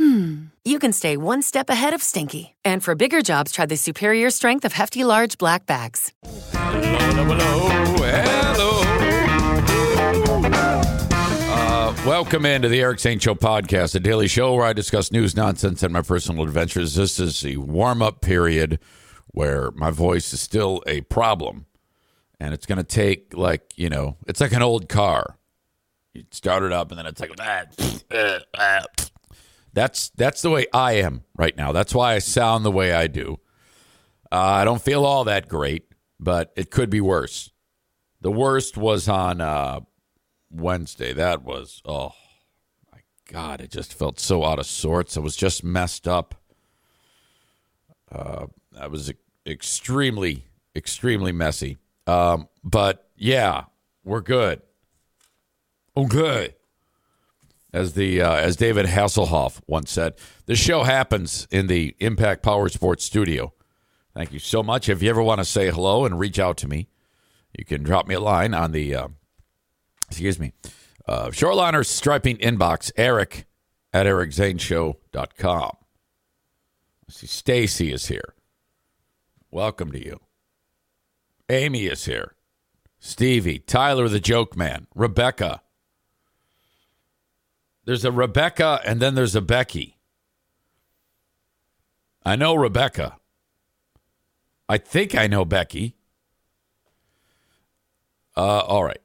hmm, you can stay one step ahead of stinky. And for bigger jobs, try the superior strength of Hefty Large Black Bags. Uh, welcome into the Eric Zane Show podcast, a daily show where I discuss news, nonsense, and my personal adventures. This is the warm up period where my voice is still a problem. And it's going to take, like, you know, it's like an old car. You start it up, and then it's like, ah, that's that's the way I am right now. That's why I sound the way I do. Uh, I don't feel all that great, but it could be worse. The worst was on uh, Wednesday. That was oh my god! It just felt so out of sorts. It was just messed up. Uh, I was extremely, extremely messy. Um, but yeah, we're good. Okay as the uh, as David Hasselhoff once said. The show happens in the Impact Powersports studio. Thank you so much. If you ever want to say hello and reach out to me, you can drop me a line on the uh, excuse me uh, Shoreliner striping inbox. Eric at ericzaneshow.com. See, Stacy is here. Welcome to you. Amy is here. Stevie, Tyler the Joke Man, Rebecca. There's a Rebecca and then there's a Becky. I know Rebecca. I think I know Becky. Uh, all right.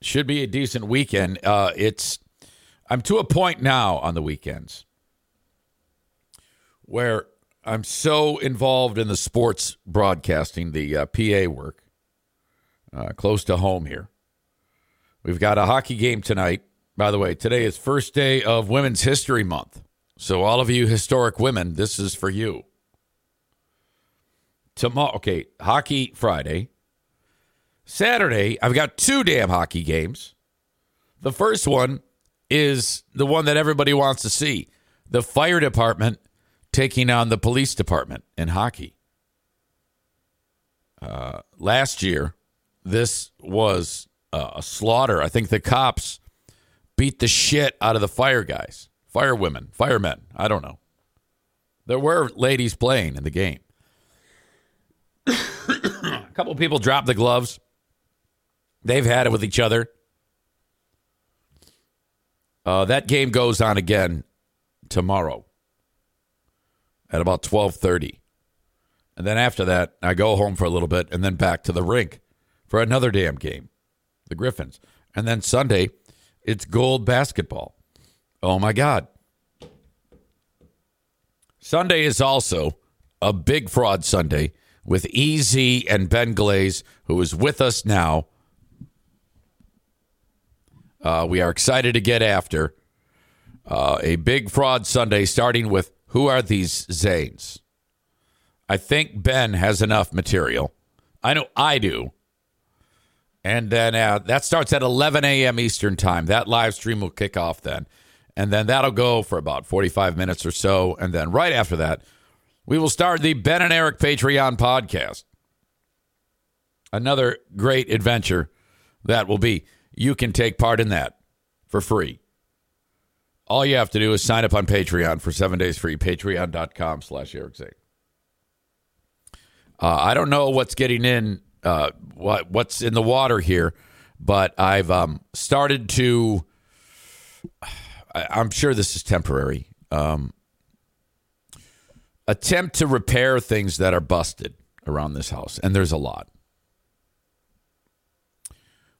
Should be a decent weekend. Uh, it's I'm to a point now on the weekends where I'm so involved in the sports broadcasting, the uh, PA work, uh, close to home here. We've got a hockey game tonight by the way, today is first day of Women's History Month. So, all of you historic women, this is for you. Tomorrow, okay, Hockey Friday. Saturday, I've got two damn hockey games. The first one is the one that everybody wants to see the fire department taking on the police department in hockey. Uh, last year, this was uh, a slaughter. I think the cops beat the shit out of the fire guys, fire women, firemen. I don't know. There were ladies playing in the game. a couple people dropped the gloves. They've had it with each other. Uh, that game goes on again tomorrow at about 12:30. And then after that, I go home for a little bit and then back to the rink for another damn game. The Griffins. And then Sunday, it's gold basketball. Oh my God. Sunday is also a big fraud Sunday with EZ and Ben Glaze, who is with us now. Uh, we are excited to get after uh, a big fraud Sunday, starting with who are these Zanes? I think Ben has enough material. I know I do. And then uh, that starts at 11 a.m. Eastern Time. That live stream will kick off then. And then that'll go for about 45 minutes or so. And then right after that, we will start the Ben and Eric Patreon podcast. Another great adventure that will be. You can take part in that for free. All you have to do is sign up on Patreon for seven days free. Patreon.com slash Eric Zane. Uh, I don't know what's getting in uh, what what's in the water here, but I've um, started to. I, am sure this is temporary. Um, attempt to repair things that are busted around this house, and there's a lot.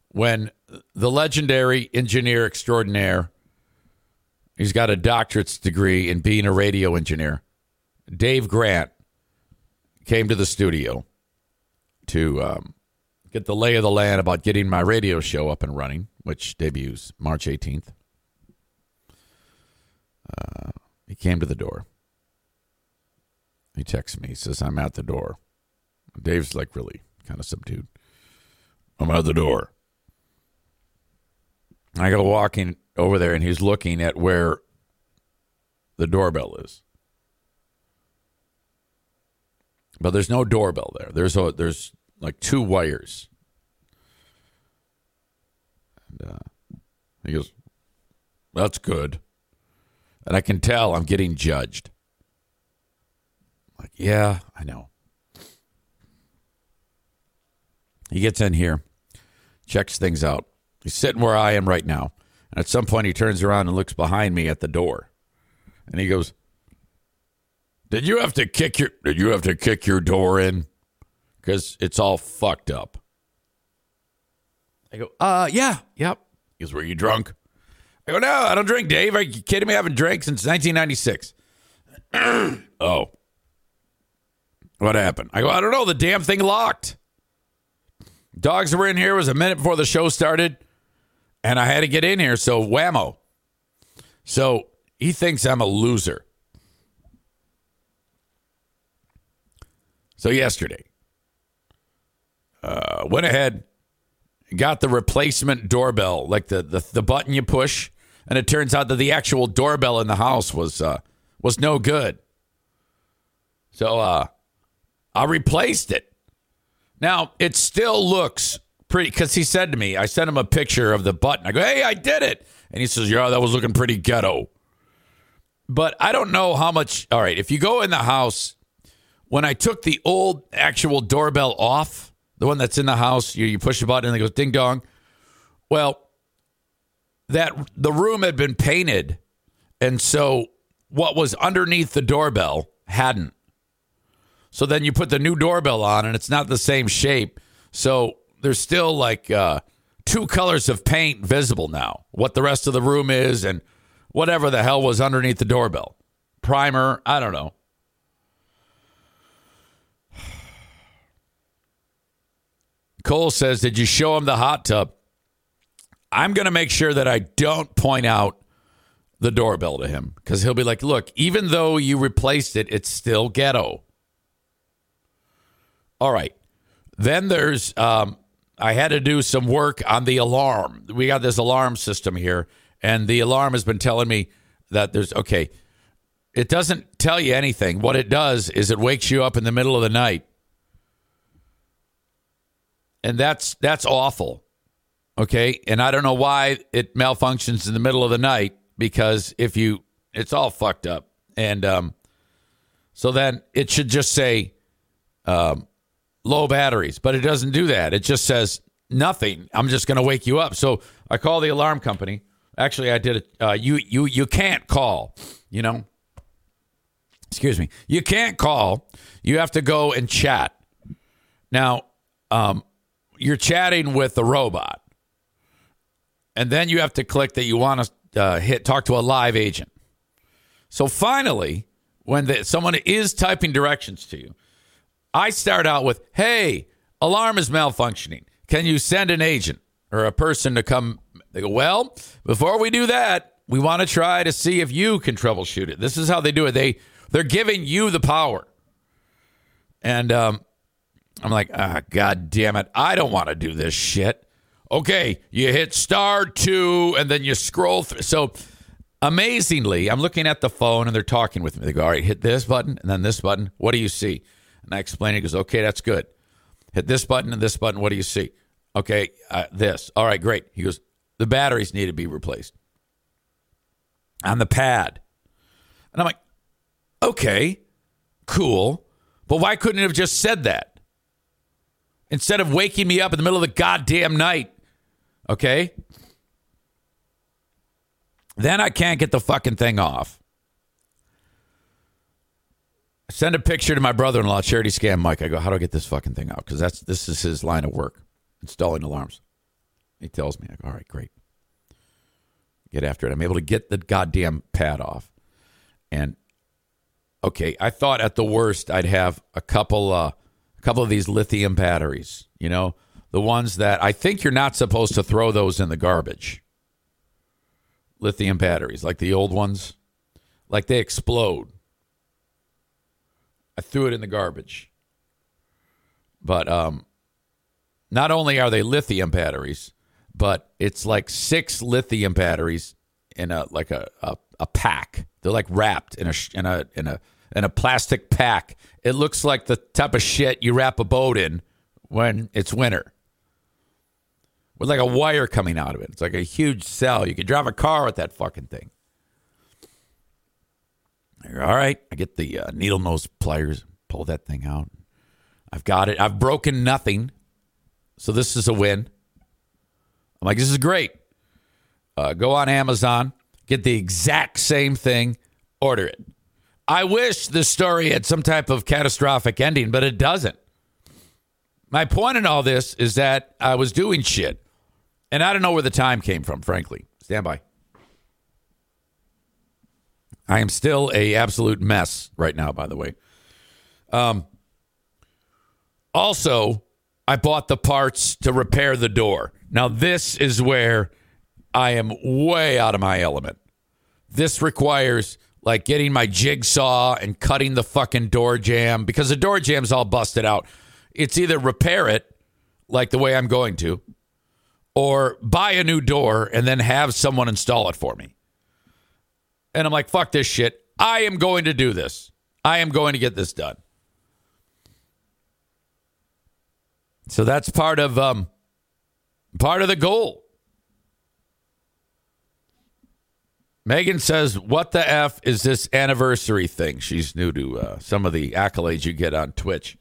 When the legendary engineer extraordinaire, he's got a doctorate's degree in being a radio engineer, Dave Grant, came to the studio to um, get the lay of the land about getting my radio show up and running, which debuts March 18th. Uh, he came to the door. He texts me. He says, I'm at the door. Dave's like really kind of subdued. I'm at the door. I go walking over there, and he's looking at where the doorbell is. But there's no doorbell there. There's a there's like two wires. And uh, he goes, "That's good," and I can tell I'm getting judged. Like, yeah, I know. He gets in here, checks things out. He's sitting where I am right now. And at some point, he turns around and looks behind me at the door. And he goes, Did you have to kick your did you have to kick your door in? Because it's all fucked up. I go, uh yeah, yep. He goes, Were you drunk? I go, No, I don't drink, Dave. Are you kidding me? I haven't drank since nineteen ninety six. oh. What happened? I go, I don't know. The damn thing locked. Dogs were in here. It was a minute before the show started, and I had to get in here. So whammo. So he thinks I'm a loser. So yesterday, uh, went ahead, got the replacement doorbell, like the, the the button you push, and it turns out that the actual doorbell in the house was uh, was no good. So uh, I replaced it. Now, it still looks pretty because he said to me, I sent him a picture of the button. I go, hey, I did it. And he says, yeah, that was looking pretty ghetto. But I don't know how much. All right, if you go in the house, when I took the old actual doorbell off, the one that's in the house, you, you push the button and it goes ding dong. Well, that the room had been painted. And so what was underneath the doorbell hadn't. So then you put the new doorbell on and it's not the same shape. So there's still like uh, two colors of paint visible now. What the rest of the room is and whatever the hell was underneath the doorbell. Primer, I don't know. Cole says, Did you show him the hot tub? I'm going to make sure that I don't point out the doorbell to him because he'll be like, Look, even though you replaced it, it's still ghetto. All right. Then there's, um, I had to do some work on the alarm. We got this alarm system here, and the alarm has been telling me that there's, okay, it doesn't tell you anything. What it does is it wakes you up in the middle of the night. And that's that's awful. Okay? And I don't know why it malfunctions in the middle of the night because if you it's all fucked up. And um so then it should just say um low batteries, but it doesn't do that. It just says nothing. I'm just going to wake you up. So I call the alarm company. Actually, I did it. Uh, you you you can't call. You know. Excuse me. You can't call. You have to go and chat. Now, um, you're chatting with the robot, and then you have to click that you want to uh, hit talk to a live agent. So finally, when the, someone is typing directions to you, I start out with, hey, alarm is malfunctioning. Can you send an agent or a person to come? They go, well, before we do that, we want to try to see if you can troubleshoot it. This is how they do it. They they're giving you the power. And um, I'm like, ah, god damn it, I don't want to do this shit. Okay, you hit star two, and then you scroll through. So amazingly, I'm looking at the phone, and they're talking with me. They go, all right, hit this button, and then this button. What do you see? And I explain it. He goes, okay, that's good. Hit this button and this button. What do you see? Okay, uh, this. All right, great. He goes, the batteries need to be replaced on the pad. And I'm like, okay, cool. But why couldn't it have just said that? Instead of waking me up in the middle of the goddamn night. Okay? Then I can't get the fucking thing off. send a picture to my brother-in-law, Charity Scam Mike. I go, how do I get this fucking thing out? Because that's this is his line of work, installing alarms. He tells me, I go, all right, great. Get after it. I'm able to get the goddamn pad off, and okay, I thought at the worst I'd have a couple, uh, couple of these lithium batteries. You know, the ones that I think you're not supposed to throw those in the garbage. Lithium batteries, like the old ones, like they explode. I threw it in the garbage. But um, not only are they lithium batteries, but it's like six lithium batteries in a like a, a, a pack. They're like wrapped in a in a in a in a plastic pack. It looks like the type of shit you wrap a boat in when it's winter. With like a wire coming out of it. It's like a huge cell. You could drive a car with that fucking thing. All right, I get the uh, needle nose pliers, pull that thing out. I've got it. I've broken nothing. So this is a win. I'm like, this is great. Uh, go on Amazon, get the exact same thing, order it. I wish the story had some type of catastrophic ending, but it doesn't. My point in all this is that I was doing shit, and I don't know where the time came from, frankly. Stand by. I am still a absolute mess right now, by the way. Um, also, I bought the parts to repair the door. Now, this is where I am way out of my element. This requires like getting my jigsaw and cutting the fucking door jam because the door jamb's all busted out. It's either repair it like the way I'm going to, or buy a new door and then have someone install it for me. And I'm like, fuck this shit. I am going to do this. I am going to get this done. So that's part of um part of the goal. Megan says, "What the f is this anniversary thing?" She's new to uh, some of the accolades you get on Twitch.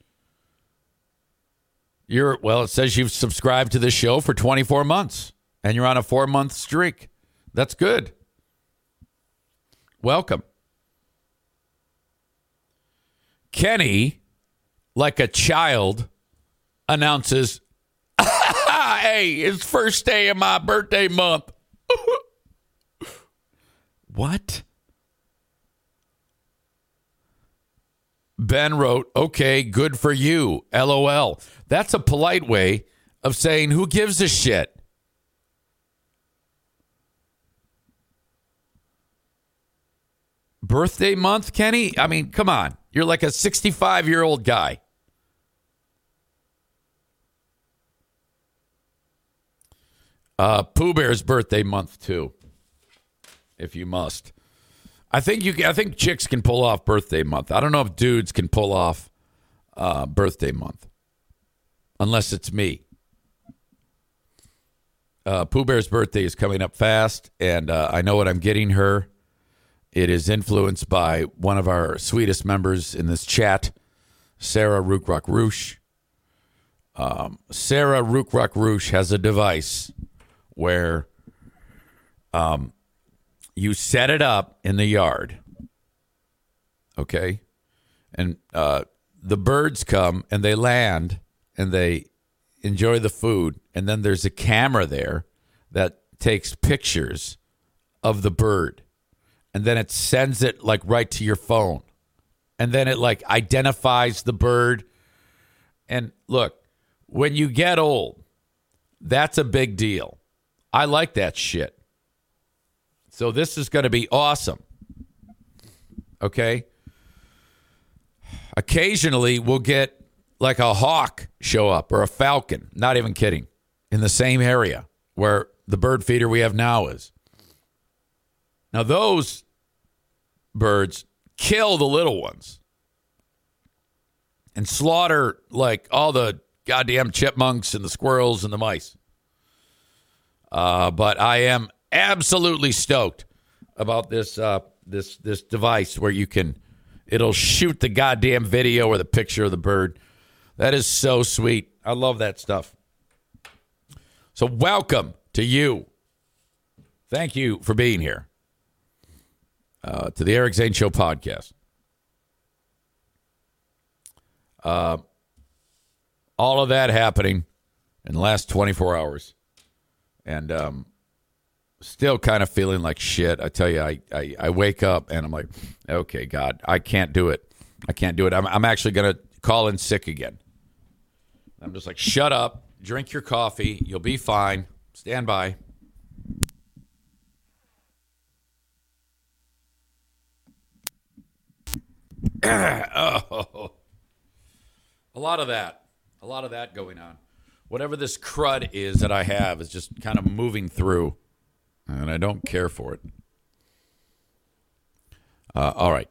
You're well. It says you've subscribed to the show for 24 months, and you're on a four month streak. That's good. Welcome, Kenny, like a child, announces, "Hey, it's first day of my birthday month." What? Ben wrote, okay, good for you. LOL. That's a polite way of saying, who gives a shit? Birthday month, Kenny? I mean, come on. You're like a 65 year old guy. Uh, Pooh Bear's birthday month, too if you must. I think you. I think chicks can pull off birthday month. I don't know if dudes can pull off uh, birthday month, unless it's me. Uh, Pooh Bear's birthday is coming up fast, and uh, I know what I'm getting her. It is influenced by one of our sweetest members in this chat, Sarah Rookrock Roosh. Um, Sarah Rookrock Roosh has a device where um, you set it up in the yard. Okay. And uh, the birds come and they land and they enjoy the food. And then there's a camera there that takes pictures of the bird. And then it sends it like right to your phone. And then it like identifies the bird. And look, when you get old, that's a big deal. I like that shit. So this is going to be awesome. Okay. Occasionally, we'll get like a hawk show up or a falcon, not even kidding, in the same area where the bird feeder we have now is. Now, those birds kill the little ones and slaughter like all the goddamn chipmunks and the squirrels and the mice. Uh, but I am absolutely stoked about this uh, this this device where you can it'll shoot the goddamn video or the picture of the bird. That is so sweet. I love that stuff. So welcome to you. Thank you for being here uh, to the Eric Zane Show podcast. Uh, all of that happening in the last 24 hours. And um, still kind of feeling like shit. I tell you, I, I, I wake up and I'm like, okay, God, I can't do it. I can't do it. I'm, I'm actually going to call in sick again. I'm just like, shut up, drink your coffee, you'll be fine. Stand by. oh, a lot of that. A lot of that going on. Whatever this crud is that I have is just kind of moving through, and I don't care for it. Uh, all right.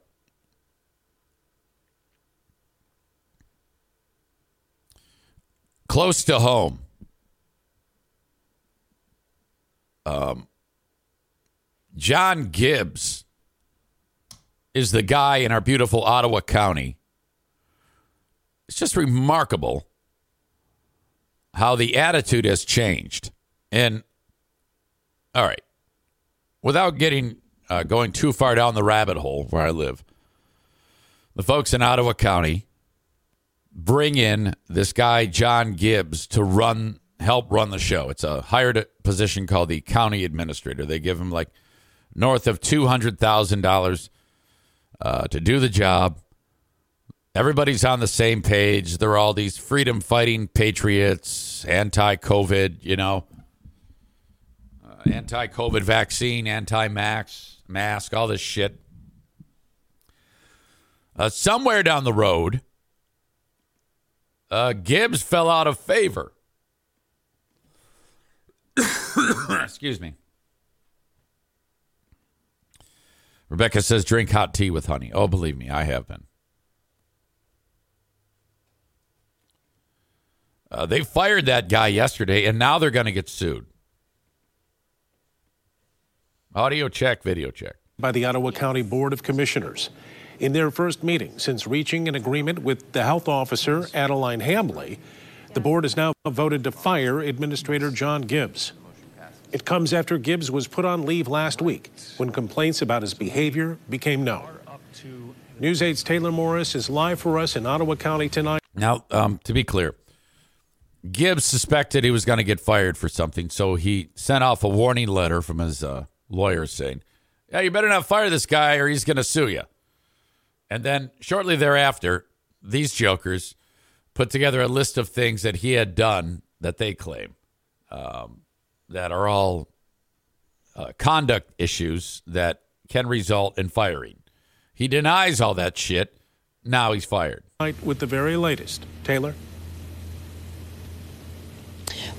Close to home. Um, John Gibbs is the guy in our beautiful Ottawa County. It's just remarkable how the attitude has changed. And all right, without getting uh, going too far down the rabbit hole where I live, the folks in Ottawa County bring in this guy John Gibbs to run help run the show. It's a hired position called the county administrator. They give him like north of two hundred thousand uh, dollars to do the job. Everybody's on the same page. They're all these freedom fighting patriots, anti COVID, you know, uh, anti COVID vaccine, anti max mask, all this shit. Uh, somewhere down the road, uh, Gibbs fell out of favor. Excuse me. Rebecca says, drink hot tea with honey. Oh, believe me, I have been. Uh, they fired that guy yesterday, and now they're going to get sued. Audio check, video check. By the Ottawa County Board of Commissioners. In their first meeting since reaching an agreement with the health officer, Adeline Hambley, the board has now voted to fire Administrator John Gibbs. It comes after Gibbs was put on leave last week when complaints about his behavior became known. News 8's Taylor Morris is live for us in Ottawa County tonight. Now, um, to be clear, Gibbs suspected he was going to get fired for something, so he sent off a warning letter from his uh, lawyer saying, Yeah, you better not fire this guy or he's going to sue you. And then shortly thereafter, these jokers put together a list of things that he had done that they claim um, that are all uh, conduct issues that can result in firing. He denies all that shit. Now he's fired. With the very latest. Taylor?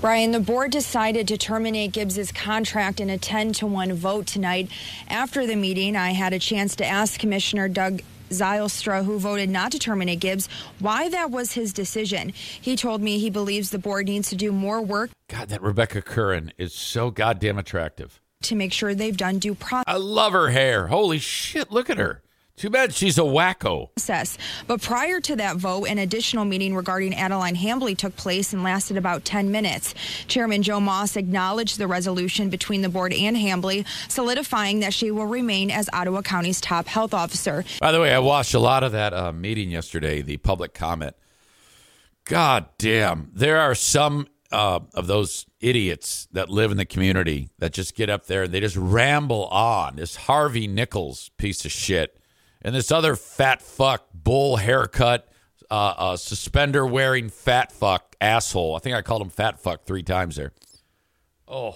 Brian, the board decided to terminate Gibbs's contract in a 10 to 1 vote tonight. After the meeting, I had a chance to ask Commissioner Doug Zylstra, who voted not to terminate Gibbs, why that was his decision. He told me he believes the board needs to do more work. God, that Rebekah Curran is so goddamn attractive. To make sure they've done due process. I love her hair. Holy shit, look at her. Too bad she's a wacko. But prior to that vote, an additional meeting regarding Adeline Hambley took place and lasted about 10 minutes. Chairman Joe Moss acknowledged the resolution between the board and Hambley, solidifying that she will remain as Ottawa County's top health officer. By the way, I watched a lot of that uh, meeting yesterday, the public comment. God damn, there are some uh, of those idiots that live in the community that just get up there and they just ramble on. This Harvey Nichols piece of shit and this other fat fuck, bull haircut, uh, uh, suspender wearing fat fuck asshole. I think I called him fat fuck three times there. Oh,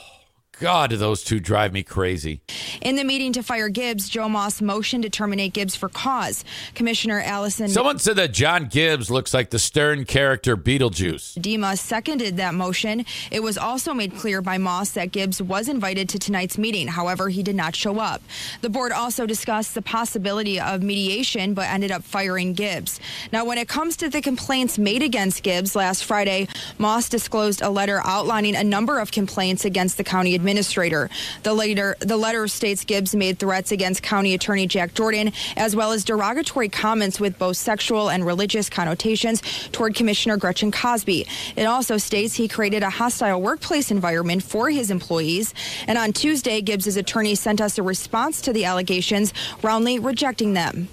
God, do those two drive me crazy. In the meeting to fire Gibbs, Joe Moss motioned to terminate Gibbs for cause. Commissioner Allison. Someone said that John Gibbs looks like the Stern character Beetlejuice. Dima seconded that motion. It was also made clear by Moss that Gibbs was invited to tonight's meeting. However, he did not show up. The board also discussed the possibility of mediation, but ended up firing Gibbs. Now, when it comes to the complaints made against Gibbs last Friday, Moss disclosed a letter outlining a number of complaints against the county administrator. The letter, the letter states Gibbs made threats against County Attorney Jack Jordan, as well as derogatory comments with both sexual and religious connotations toward Commissioner Gretchen Cosby. It also states he created a hostile workplace environment for his employees. And on Tuesday, Gibbs's attorney sent us a response to the allegations, roundly rejecting them.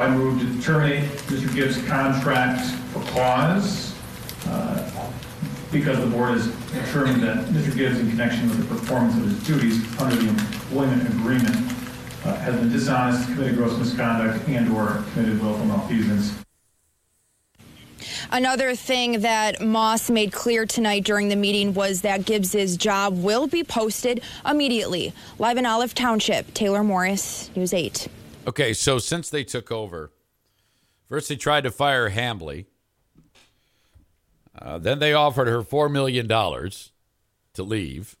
I move to terminate Mr. Gibbs' contract for cause uh, because the board has determined that Mr. Gibbs, in connection with the performance of his duties under the employment agreement, uh, has been dishonest, committed gross misconduct, and/or committed willful malfeasance. Another thing that Moss made clear tonight during the meeting was that Gibbs's job will be posted immediately. Live in Olive Township, Taylor Morris, News 8. Okay, so since they took over, first they tried to fire Hambley. Uh, then they offered her $4 million to leave,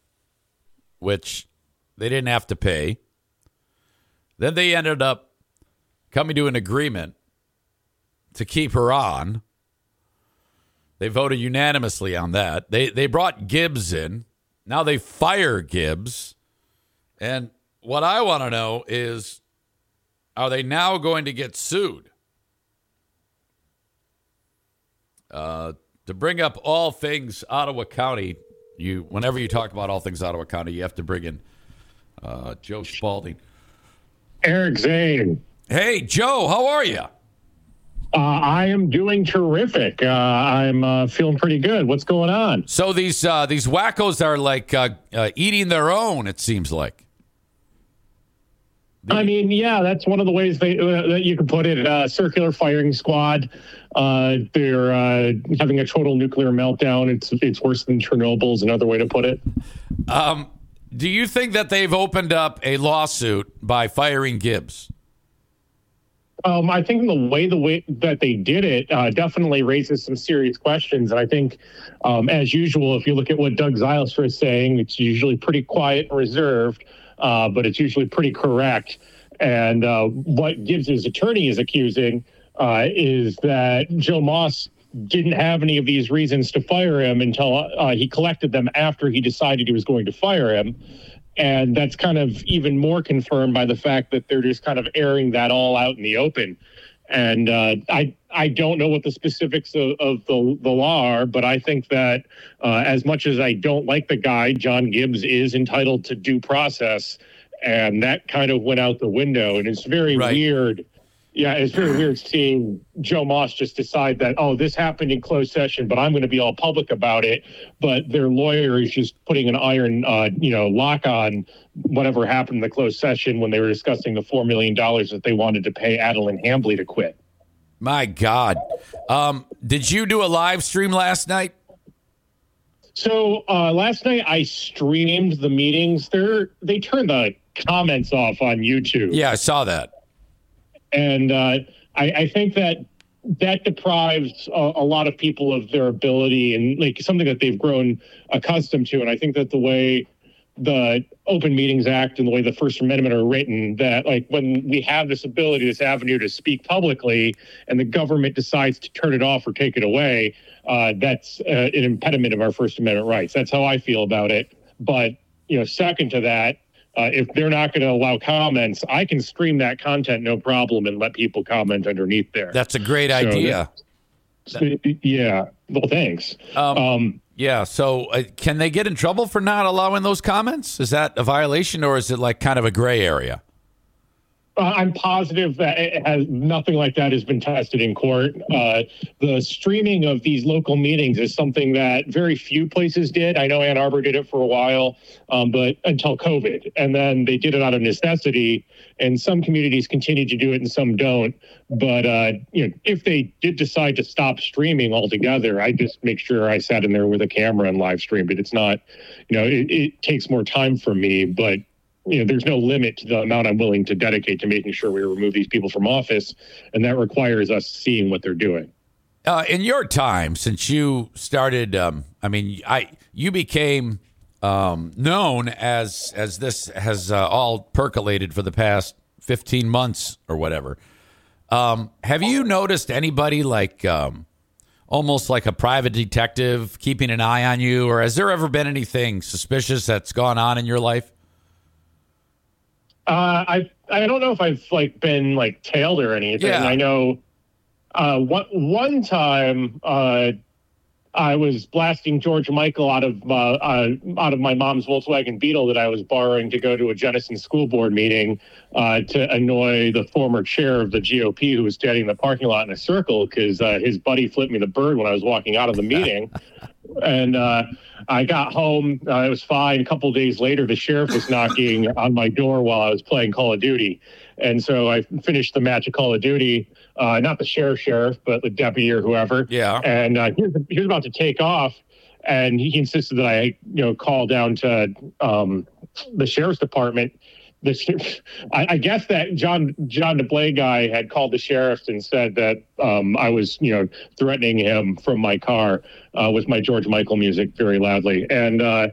which they didn't have to pay. Then they ended up coming to an agreement to keep her on. They voted unanimously on that. They they brought Gibbs in. Now they fire Gibbs. And what I want to know is are they now going to get sued? Uh, to bring up all things Ottawa County, you whenever you talk about all things Ottawa County, you have to bring in uh, Joe Spaulding. Eric Zane. Hey, Joe, how are you? Uh, I am doing terrific. Uh, I'm uh, feeling pretty good. What's going on? So these uh, these wackos are like uh, uh, eating their own. It seems like. I mean, yeah, that's one of the ways they, that you can put it. circular firing squad. they're having a total nuclear meltdown. It's it's worse than Chernobyl. Is another way to put it. Um, do you think that they've opened up a lawsuit by firing Gibbs? Um, I think the way the way that they did it uh, definitely raises some serious questions, and I think, um, as usual, if you look at what Doug Zylstra is saying, it's usually pretty quiet and reserved, uh, but it's usually pretty correct. And uh, what Gibbs's attorney is accusing uh, is that Joe Moss didn't have any of these reasons to fire him until uh, he collected them after he decided he was going to fire him. And that's kind of even more confirmed by the fact that they're just kind of airing that all out in the open. And uh, I I don't know what the specifics of, of, the, the law are, but I think that uh, as much as I don't like the guy, John Gibbs is entitled to due process. And that kind of went out the window. And it's very right. weird yeah, it's very weird seeing Joe Moss just decide that, oh, this happened in closed session, but I'm going to be all public about it. But their lawyer is just putting an iron, uh, you know, lock on whatever happened in the closed session when they were discussing the $4 million that they wanted to pay Adeline Hambley to quit. My God. Um, did you do a live stream last night? So uh, last night I streamed the meetings. They're, they turned the comments off on YouTube. Yeah, I saw that and uh, I, I, think that that deprives a, a, lot of people of their ability and like something that they've grown accustomed to. And I think that the way the Open Meetings Act and the way the First Amendment are written, that like when we have this ability, this avenue to speak publicly, and the government decides to turn it off or take it away, uh, that's uh, an impediment of our First Amendment rights. That's how I feel about it. But you know, second to that, uh, if they're not going to allow comments, I can stream that content no problem and let people comment underneath there. That's a great so idea. yeah. Well, thanks. Um, um, yeah. So, uh, can they get in trouble for not allowing those comments? Is that a violation, or is it like kind of a gray area? Uh, I'm positive that it has nothing like that has been tested in court. Uh, the streaming of these local meetings is something that very few places did. I know Ann Arbor did it for a while, um, but until COVID, and then they did it out of necessity. And some communities continue to do it, and some don't. But uh, you know, if they did decide to stop streaming altogether, I just make sure I sat in there with a camera and live streamed it. It's not, you know, it, it takes more time for me, but you know, there's no limit to the amount I'm willing to dedicate to making sure we remove these people from office, and that requires us seeing what they're doing. Uh, in your time, since you started, um, I mean, I you became um, known as as this has uh, all percolated for the past 15 months or whatever. Um, have you noticed anybody like um, almost like a private detective keeping an eye on you, or has there ever been anything suspicious that's gone on in your life? Uh, I I don't know if I've like been like tailed or anything. Yeah. I know uh, one one time uh, I was blasting George Michael out of uh, uh, out of my mom's Volkswagen Beetle that I was borrowing to go to a Jenison school board meeting uh, to annoy the former chair of the GOP who was standing in the parking lot in a circle because uh, his buddy flipped me the bird when I was walking out of the meeting. and uh, I got home. Uh, it was fine. A couple days later, the sheriff was knocking on my door while I was playing Call of Duty. And so I finished the match of Call of Duty, uh, not the sheriff, sheriff, but the deputy or whoever. Yeah. And uh, he, was, he was about to take off, and he insisted that I, you know, call down to um, the sheriff's department. The, I, I guess that John John DeBlay guy had called the sheriff and said that um, I was, you know, threatening him from my car uh, with my George Michael music very loudly, and uh,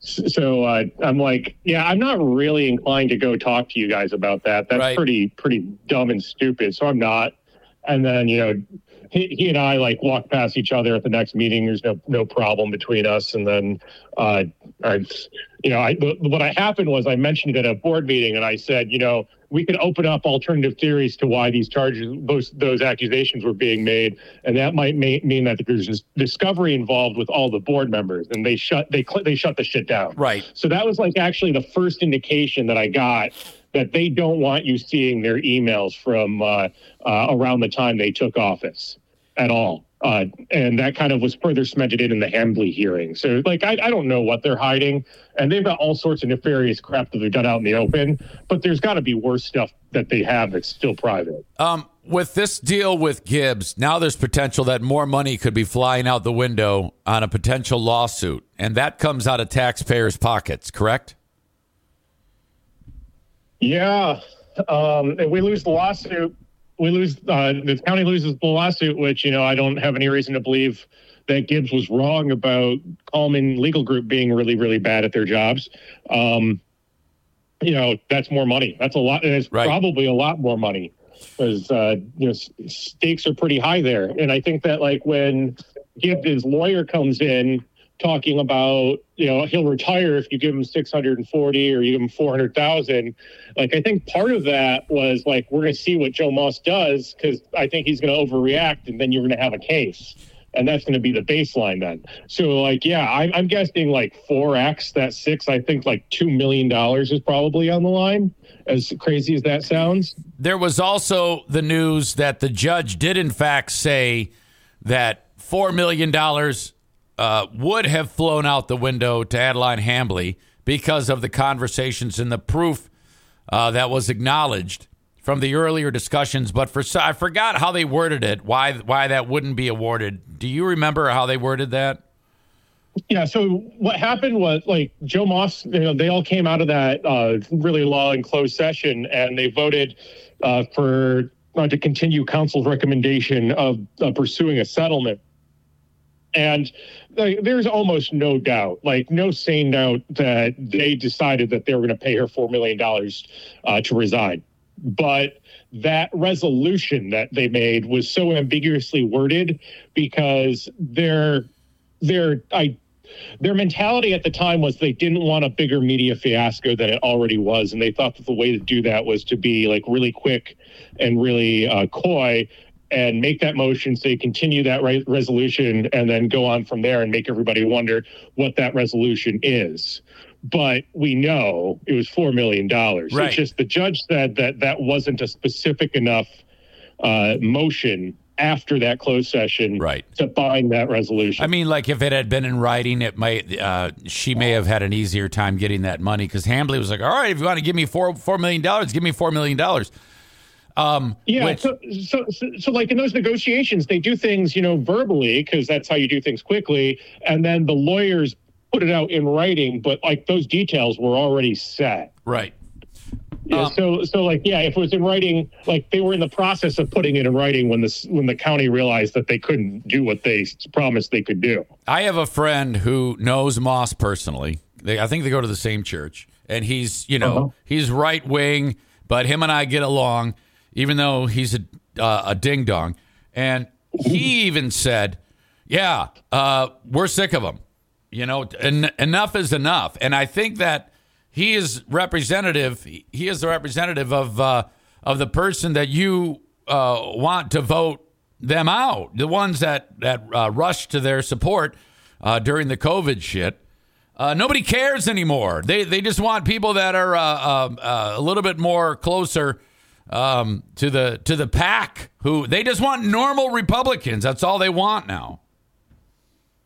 so uh, I'm like, yeah, I'm not really inclined to go talk to you guys about that. That's Right. pretty pretty dumb and stupid. So I'm not. And then you know, he, he and I like walked past each other at the next meeting. There's no no problem between us. And then, uh, I, you know, I what I happened was I mentioned it at a board meeting, and I said, you know, we could open up alternative theories to why these charges, those those accusations were being made, and that might ma- mean that there's discovery involved with all the board members, and they shut they they shut the shit down. Right. So that was like actually the first indication that I got that they don't want you seeing their emails from uh, uh, around the time they took office at all. Uh, and that kind of was further cemented in in the Hambley hearing. So, like, I, I don't know what they're hiding, and they've got all sorts of nefarious crap that they've done out in the open. But there's got to be worse stuff that they have that's still private. Um, with this deal with Gibbs, now there's potential that more money could be flying out the window on a potential lawsuit, and that comes out of taxpayers' pockets, correct? Yeah. Um, if we lose the lawsuit, we lose, uh, the county loses the lawsuit, which, you know, I don't have any reason to believe that Gibbs was wrong about Kallman Legal Group being really, really bad at their jobs. Um, you know, that's more money. That's a lot. And it's Right. probably a lot more money because, uh, you know, s- stakes are pretty high there. And I think that, like, when Gibbs' lawyer comes in talking about, you know, he'll retire if you give him 640 or you give him 400,000. Like, I think part of that was like, we're going to see what Joe Moss does because I think he's going to overreact and then you're going to have a case. And that's going to be the baseline then. So, like, yeah, I'm, I'm guessing like 4x that six. I think like $2 million is probably on the line, as crazy as that sounds. There was also the news that the judge did, in fact, say that $4 million uh, would have flown out the window to Adeline Hambley because of the conversations and the proof uh, that was acknowledged from the earlier discussions. But for I forgot how they worded it, why, why that wouldn't be awarded. Do you remember how they worded that? Yeah. So what happened was like Joe Moss, you know, they all came out of that uh, really long closed session and they voted uh, for uh, to continue council's recommendation of pursuing a settlement. And like, there's almost no doubt, like no sane doubt, that they decided that they were going to pay her four million dollars uh, to resign. But that resolution that they made was so ambiguously worded because their their I their mentality at the time was they didn't want a bigger media fiasco than it already was, and they thought that the way to do that was to be like really quick and really uh, coy and make that motion, say continue that re- resolution, and then go on from there and make everybody wonder what that resolution is. But we know it was four million dollars. Right. It's just the judge said that that wasn't a specific enough uh, motion after that closed session Right. to bind that resolution. I mean, like if it had been in writing, it might uh, she may have had an easier time getting that money because Hambley was like, "All right, if you want to give me four four million dollars, give me four million dollars." Um, Yeah, which- so, so so so like in those negotiations, they do things you know verbally because that's how you do things quickly, and then the lawyers put it out in writing. But like those details were already set. right. Yeah, Um, so so like yeah, if it was in writing, like they were in the process of putting it in writing when this when the county realized that they couldn't do what they promised they could do. I have a friend who knows Moss personally. They, I think they go to the same church, and he's you know Uh-huh. he's right wing, but him and I get along, even though he's a uh, a ding dong. And he even said, "Yeah, uh, we're sick of him. You know, en- enough is enough." And I think that he is representative. He is the representative of uh, of the person that you uh, want to vote them out. The ones that that uh, rushed to their support uh, during the COVID shit. Uh, nobody cares anymore. They they just want people that are uh, uh, uh, a little bit more closer um, to the to the pack. Who they just want normal Republicans. That's all they want now.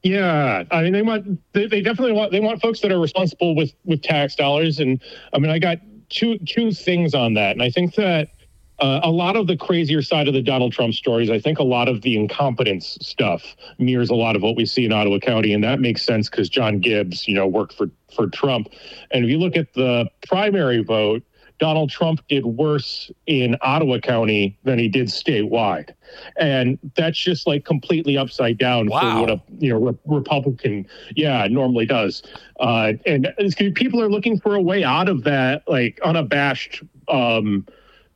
Yeah, I mean they want they, they definitely want they want folks that are responsible with with tax dollars, and I mean I got two two things on that, and I think that uh, a lot of the crazier side of the Donald Trump stories, I think a lot of the incompetence stuff mirrors a lot of what we see in Ottawa County, and that makes sense because John Gibbs, you know, worked for for Trump, and if you look at the primary vote, Donald Trump did worse in Ottawa County than he did statewide, and that's just like completely upside down Wow. for what a you know re- Republican, yeah, normally does. Uh, and it's- people are looking for a way out of that, like unabashed. Um,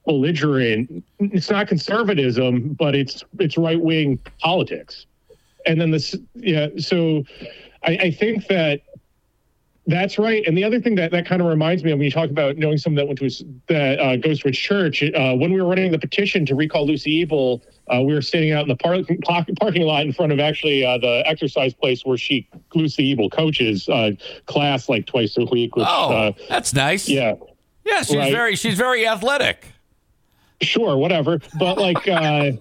belligerent it's not conservatism but it's it's right-wing politics and then this yeah so i, I think that that's right and the other thing that that kind of reminds me of when you talk about knowing someone that went to a, that uh, goes to a church uh, when we were running the petition to recall Lucy Ebel uh, we were standing out in the parking park, parking lot in front of actually uh, the exercise place where she Lucy Ebel coaches uh, class like twice a week which, Oh, uh, that's nice. yeah yeah. She's Right. very she's very athletic. sure, whatever. But like uh,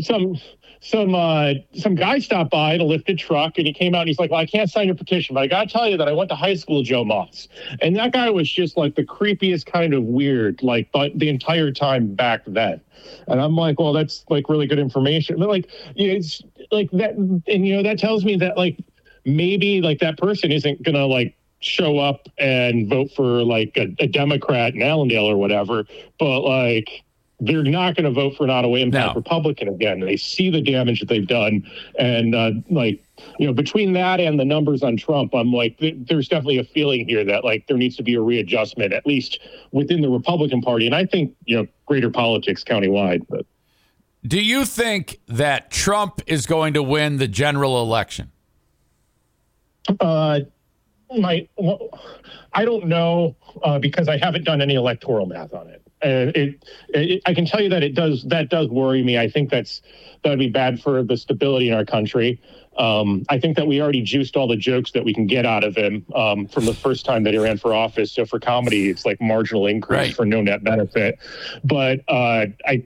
some some uh, some guy stopped by in a lifted truck and he came out and he's like, "Well, I can't sign your petition, but I got to tell you that I went to high school, Joe Moss." And that guy was just like the creepiest kind of weird, like but the entire time back then. And I'm like, "Well, that's like really good information." But like, it's like that, and you know, that tells me that like maybe like that person isn't gonna like show up and vote for like a, a Democrat in Allendale or whatever, but like they're not going to vote for an Ottawa Impact No. Republican again. They see the damage that they've done, and uh, like you know, between that and the numbers on Trump, I'm like, th- there's definitely a feeling here that like there needs to be a readjustment, at least within the Republican Party, and I think you know, greater politics countywide. But Do you think that Trump is going to win the general election? uh, my, well, I don't know uh, because I haven't done any electoral math on it. And it, it, I can tell you that it does that does worry me. I think that's that would be bad for the stability in our country. Um, I think that we already juiced all the jokes that we can get out of him um, from the first time that he ran for office. So for comedy, it's like marginal increase Right. for no net benefit. But uh, I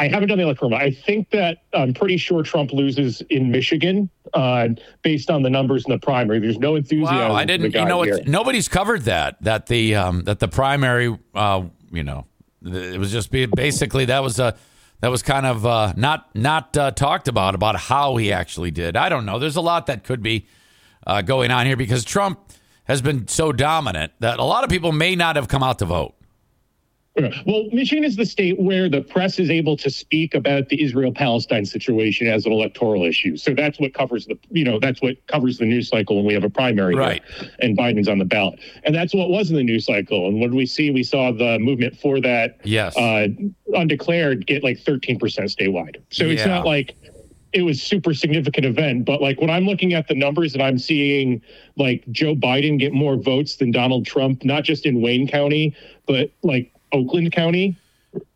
I haven't done the electoral. I think that I'm pretty sure Trump loses in Michigan uh, based on the numbers in the primary. There's no enthusiasm. Wow, I didn't. You know, it's, nobody's covered that. That the um, that the primary, uh, you know, it was just basically that was a that was kind of uh, not not uh, talked about about how he actually did. I don't know. There's a lot that could be uh, going on here because Trump has been so dominant that a lot of people may not have come out to vote. Well, Michigan is the state where the press is able to speak about the Israel-Palestine situation as an electoral issue. So that's what covers the, you know, that's what covers the news cycle when we have a primary, here, Right. And Biden's on the ballot, and that's what was in the news cycle. And what did we see? We saw the movement for that, Yes. uh, undeclared, get like 13% statewide. So it's not like it was super significant event but like when i'm looking at the numbers and i'm seeing like joe biden get more votes than donald trump not just in wayne county but like oakland county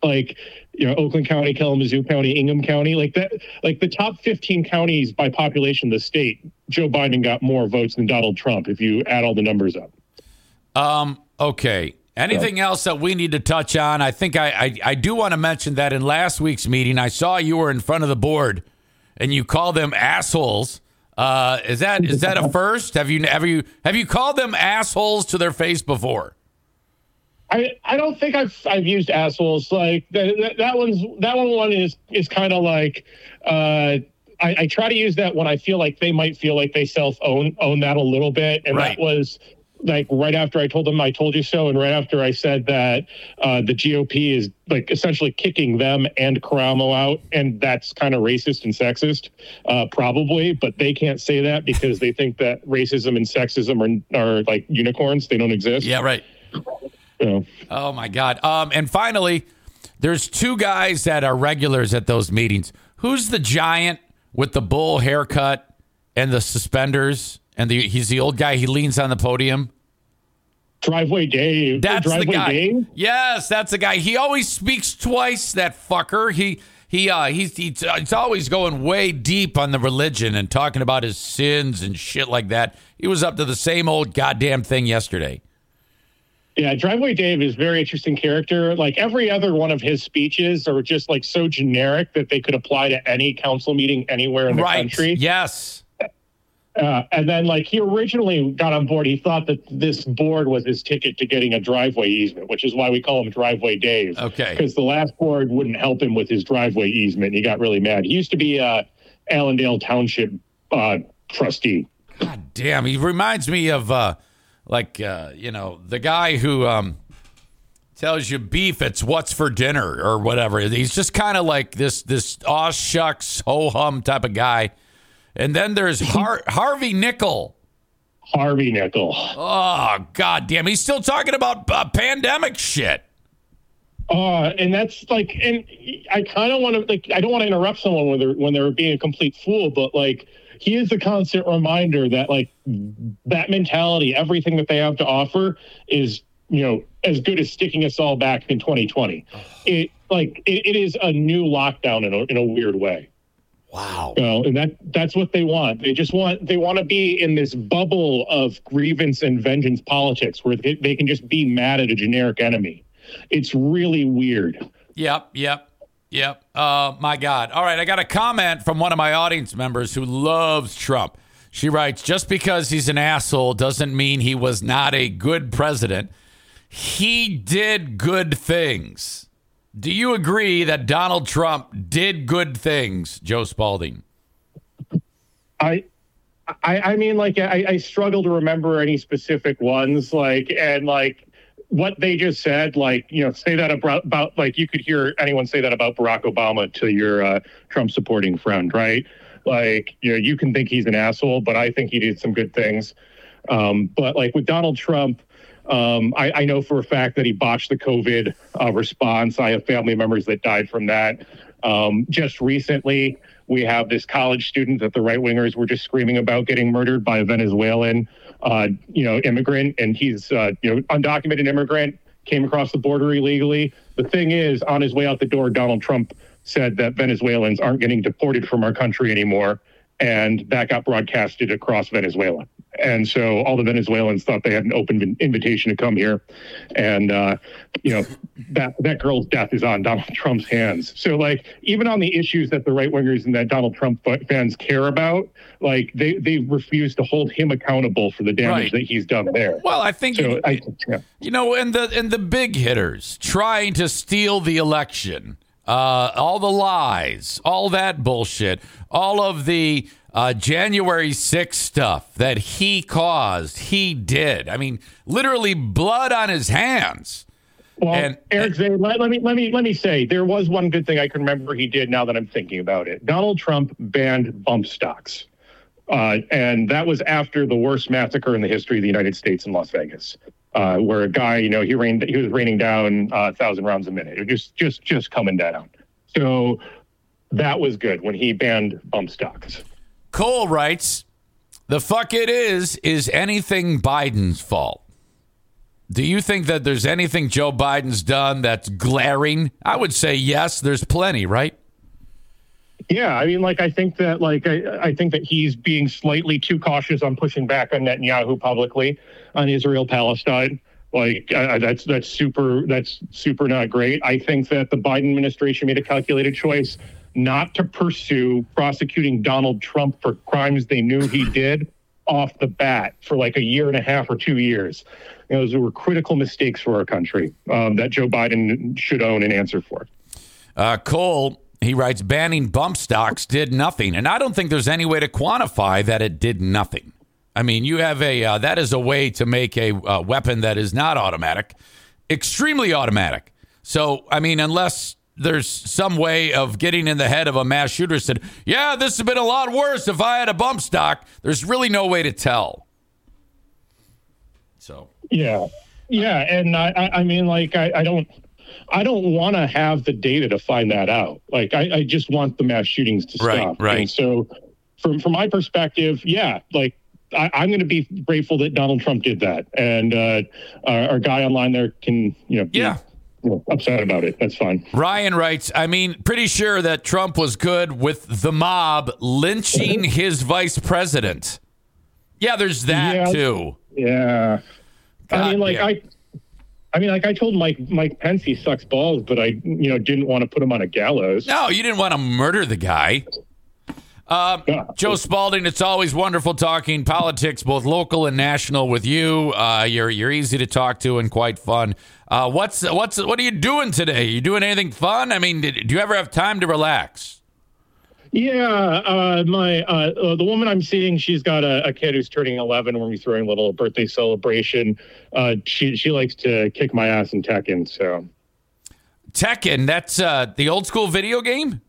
like you know oakland county kalamazoo county ingham county like that like the top 15 counties by population of the state joe biden got more votes than donald trump if you add all the numbers up Um. Okay. Anything else that we need to touch on? I think I, I I do want to mention that in last week's meeting, I saw you were in front of the board, and you called them assholes. Uh, is that is that a first? Have you have you have you called them assholes to their face before? I, I don't think I've I've used assholes like that. That, that one's that one one is is kind of like uh, I, I try to use that when I feel like they might feel like they self own own that a little bit, and Right. that was like right after I told them I told you so, and right after I said that uh, the GOP is like essentially kicking them and Karamo out, and that's kind of racist and sexist, uh, probably, but they can't say that because they think that racism and sexism are are like unicorns; they don't exist. Yeah, right. So. Oh my God. Um, and finally, there's two guys that are regulars at those meetings. Who's the giant with the bull haircut and the suspenders? And the, he's the old guy. He leans on the podium. Driveway Dave. That's Driveway the guy. Dave? Yes, that's the guy. He always speaks twice. That fucker. He he uh, he's, he's he's always going way deep on the religion and talking about his sins and shit like that. He was up to the same old goddamn thing yesterday. Yeah, Driveway Dave is a very interesting character. Like every other one of his speeches are just like so generic that they could apply to any council meeting anywhere in the right. country. Yes. Uh, and then, like, he originally got on board. He thought that this board was his ticket to getting a driveway easement, which is why we call him Driveway Dave. Okay. Because the last board wouldn't help him with his driveway easement. And he got really mad. He used to be a Allendale Township uh, trustee. God damn, he reminds me of uh, like uh, you know the guy who um, tells you beef it's what's for dinner or whatever. He's just kind of like this this aw shucks ho hum type of guy. And then there's Har- Harvey Nickel. Harvey Nickel. Oh god damn, he's still talking about uh, pandemic shit. Uh, and that's like, and I kind of want to like, I don't want to interrupt someone when they're when they're being a complete fool, but like, he is a constant reminder that like that mentality, everything that they have to offer, is you know as good as sticking us all back in 2020. It like it, it is a new lockdown in a in a weird way. Wow. You know, and that that's what they want. They just want they want to be in this bubble of grievance and vengeance politics where they, they can just be mad at a generic enemy. It's really weird. Yep, yep, yep. Uh, my God. All right, I got a comment from one of my audience members who loves Trump. She writes, just because he's an asshole doesn't mean he was not a good president. He did good things. Do you agree that Donald Trump did good things, Joe Spaulding? I I, I mean, like, I, I struggle to remember any specific ones, like, and like what they just said, like, you know, say that about, about like, you could hear anyone say that about Barack Obama to your uh, Trump supporting friend, right? Like, you know, you can think he's an asshole, but I think he did some good things. Um, but like with Donald Trump, um, I, I know for a fact that he botched the COVID uh, response. I have family members that died from that. Um, just recently, we have this college student that the right wingers were just screaming about getting murdered by a Venezuelan, uh, you know, immigrant, and he's uh, you know undocumented immigrant came across the border illegally. The thing is, on his way out the door, Donald Trump said that Venezuelans aren't getting deported from our country anymore, and that got broadcasted across Venezuela. And so all the Venezuelans thought they had an open invitation to come here, and uh, you know that that girl's death is on Donald Trump's hands. So like even on the issues that the right wingers and that Donald Trump fans care about, like they they refuse to hold him accountable for the damage Right. that he's done there. Well, I think So I, yeah. You know, and the and the big hitters trying to steal the election, uh, all the lies, all that bullshit, all of the uh, January 6th stuff that he caused, he did. I mean, literally blood on his hands. Well, And- Eric Zane, let, let me let me let me say there was one good thing I can remember he did. Now that I'm thinking about it, Donald Trump banned bump stocks, uh, and that was after the worst massacre in the history of the United States in Las Vegas, uh, where a guy, you know, he rained he was raining down uh, a thousand rounds a minute, it just just just coming down. So that was good when he banned bump stocks. Cole writes, "The fuck it is is anything Biden's fault." Do you think that there's anything Joe Biden's done that's glaring? I would say yes. There's plenty, right? Yeah, I mean, like I think that, like I, I think that he's being slightly too cautious on pushing back on Netanyahu publicly on Israel Palestine. Like uh, that's that's super that's super not great. I think that the Biden administration made a calculated choice not to pursue prosecuting Donald Trump for crimes they knew he did off the bat for like a year and a half or two years. You know, those were critical mistakes for our country um, that Joe Biden should own and answer for. Uh, Cole, he writes, banning bump stocks did nothing. And I don't think there's any way to quantify that it did nothing. I mean, you have a, uh, that is a way to make a uh, weapon that is not automatic, extremely automatic. So, I mean, unless there's some way of getting in the head of a mass shooter said, yeah, this has been a lot worse if I had a bump stock, there's really no way to tell. So, Yeah, yeah, and I, I, mean, like, I, I don't, I don't want to have the data to find that out. Like, I, I just want the mass shootings to Right, stop. right. And so, from from my perspective, yeah, like. I, I'm going to be grateful that Donald Trump did that, and uh, our, our guy online there can, you know, Yeah. Upset about it. That's fine. Ryan writes, I mean, pretty sure that Trump was good with the mob lynching his vice president. Yeah, there's that Yeah. too. Yeah. I mean, like yeah. I, I mean, like I told Mike Mike Pence he sucks balls, but I, you know, didn't want to put him on a gallows. No, you didn't want to murder the guy. Uh, Yeah. Joe Spaulding, it's always wonderful talking politics, both local and national, with you. Uh, you're you're easy to talk to and quite fun. Uh, what's what's what are you doing today? you doing anything fun? I mean, did, do you ever have time to relax? Yeah, uh, my uh, uh, the woman I'm seeing, she's got a, a kid who's turning 11. We're throwing a little birthday celebration. Uh, she she likes to kick my ass in Tekken, so Tekken, that's uh, the old school video game.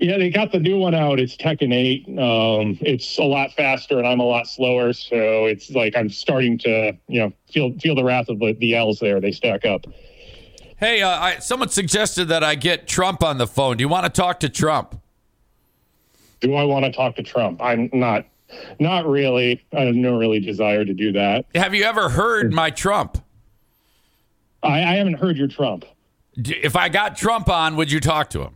Yeah, they got the new one out. It's Tekken 8. Um, it's a lot faster, and I'm a lot slower, so it's like I'm starting to you know feel feel the wrath of the, the L's there. They stack up. Hey, uh, I, someone suggested that I get Trump on the phone. Do you want to talk to Trump? Do I want to talk to Trump? I'm not. Not really. I have no really desire to do that. Have you ever heard my Trump? I, I haven't heard your Trump. If I got Trump on, would you talk to him?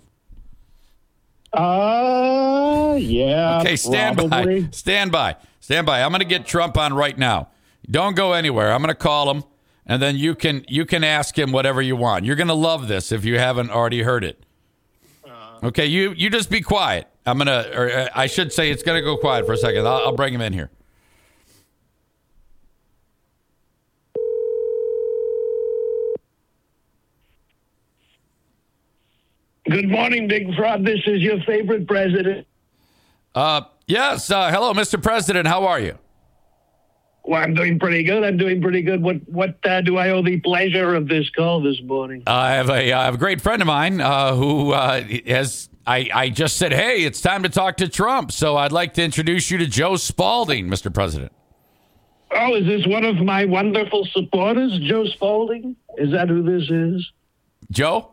Uh, yeah. Okay, stand probably. by. Stand by. Stand by. I'm going to get Trump on right now. Don't go anywhere. I'm going to call him, and then you can you can ask him whatever you want. You're going to love this if you haven't already heard it. Okay, you you just be quiet. I'm gonna, or uh, I should say, it's gonna go quiet for a second. I'll, I'll bring him in here. Good morning, Big Frog. This is your favorite president. Uh, yes. Uh, hello, Mr. President. How are you? Well, I'm doing pretty good. I'm doing pretty good. What what uh, do I owe the pleasure of this call this morning? I have a, I have a great friend of mine uh, who uh, has. I, I just said, hey, it's time to talk to Trump. So I'd like to introduce you to Joe Spaulding, Mr. President. Oh, is this one of my wonderful supporters, Joe Spaulding? Is that who this is? Joe?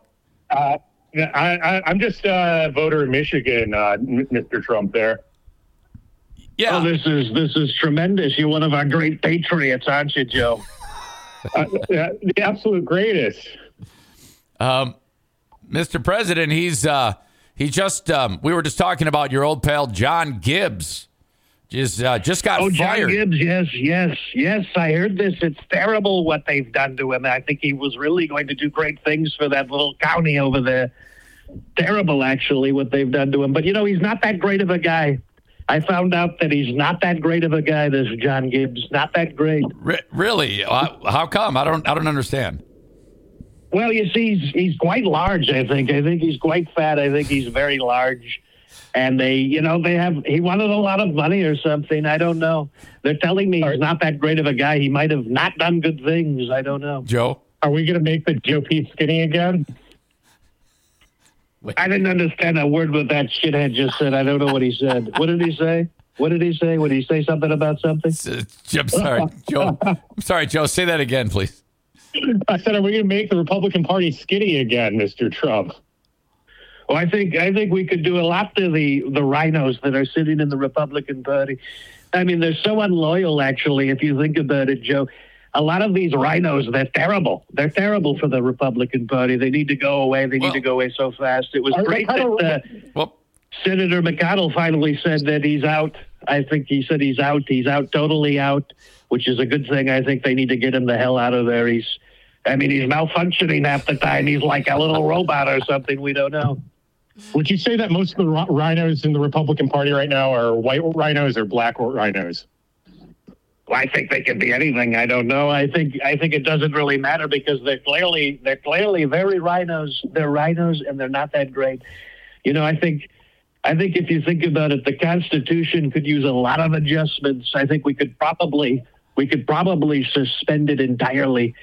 Uh, I, I, I'm just a voter in Michigan, uh, Mr. Trump. There. Yeah. Oh, this is this is tremendous. You're one of our great patriots, aren't you, Joe? Uh, the absolute greatest. Um, Mr. President, he's uh, he just um, we were just talking about your old pal John Gibbs. Just uh, just got Oh, John. Gibbs, yes, yes, yes. I heard this. It's terrible what they've done to him. I think he was really going to do great things for that little county over there. Terrible, actually, what they've done to him. But you know, he's not that great of a guy. I found out that he's not that great of a guy. This John Gibbs, not that great. Re- really? Uh, how come? I don't I don't understand. Well, you see, he's he's quite large. I think. I think he's quite fat. I think he's very large. And they, you know, they have. He wanted a lot of money or something. I don't know. They're telling me he's not that great of a guy. He might have not done good things. I don't know. Joe? Are we going to make the GOP skinny again? I didn't understand a word what that shithead just said. I don't know what he said. What did he say? What did he say? Would he say something about something? Uh, I'm sorry, Joe. I'm sorry, Joe. Say that again, please. I said, are we going to make the Republican Party skinny again, Mr. Trump? Well, I think I think we could do a lot to the the rhinos that are sitting in the Republican Party. I mean, they're so unloyal. Actually, if you think about it, Joe, a lot of these rhinos they're terrible. They're terrible for the Republican Party. They need to go away. They Well- need to go away so fast. It was Are- great what that uh, Well, Senator McConnell finally said that he's out. I think he said he's out. He's out, totally out, which is a good thing. I think they need to get him the hell out of there. He's, I mean, he's malfunctioning half the time. He's like a little robot or something. We don't know. Would you say that most of the rhinos in the Republican Party right now are white rhinos or black rhinos? Well, I think they could be anything. I don't know. I think I think it doesn't really matter because they're clearly they're clearly very rhinos. They're rhinos and they're not that great. You know, I think I think if you think about it, the Constitution could use a lot of adjustments. I think we could probably we could probably suspend it entirely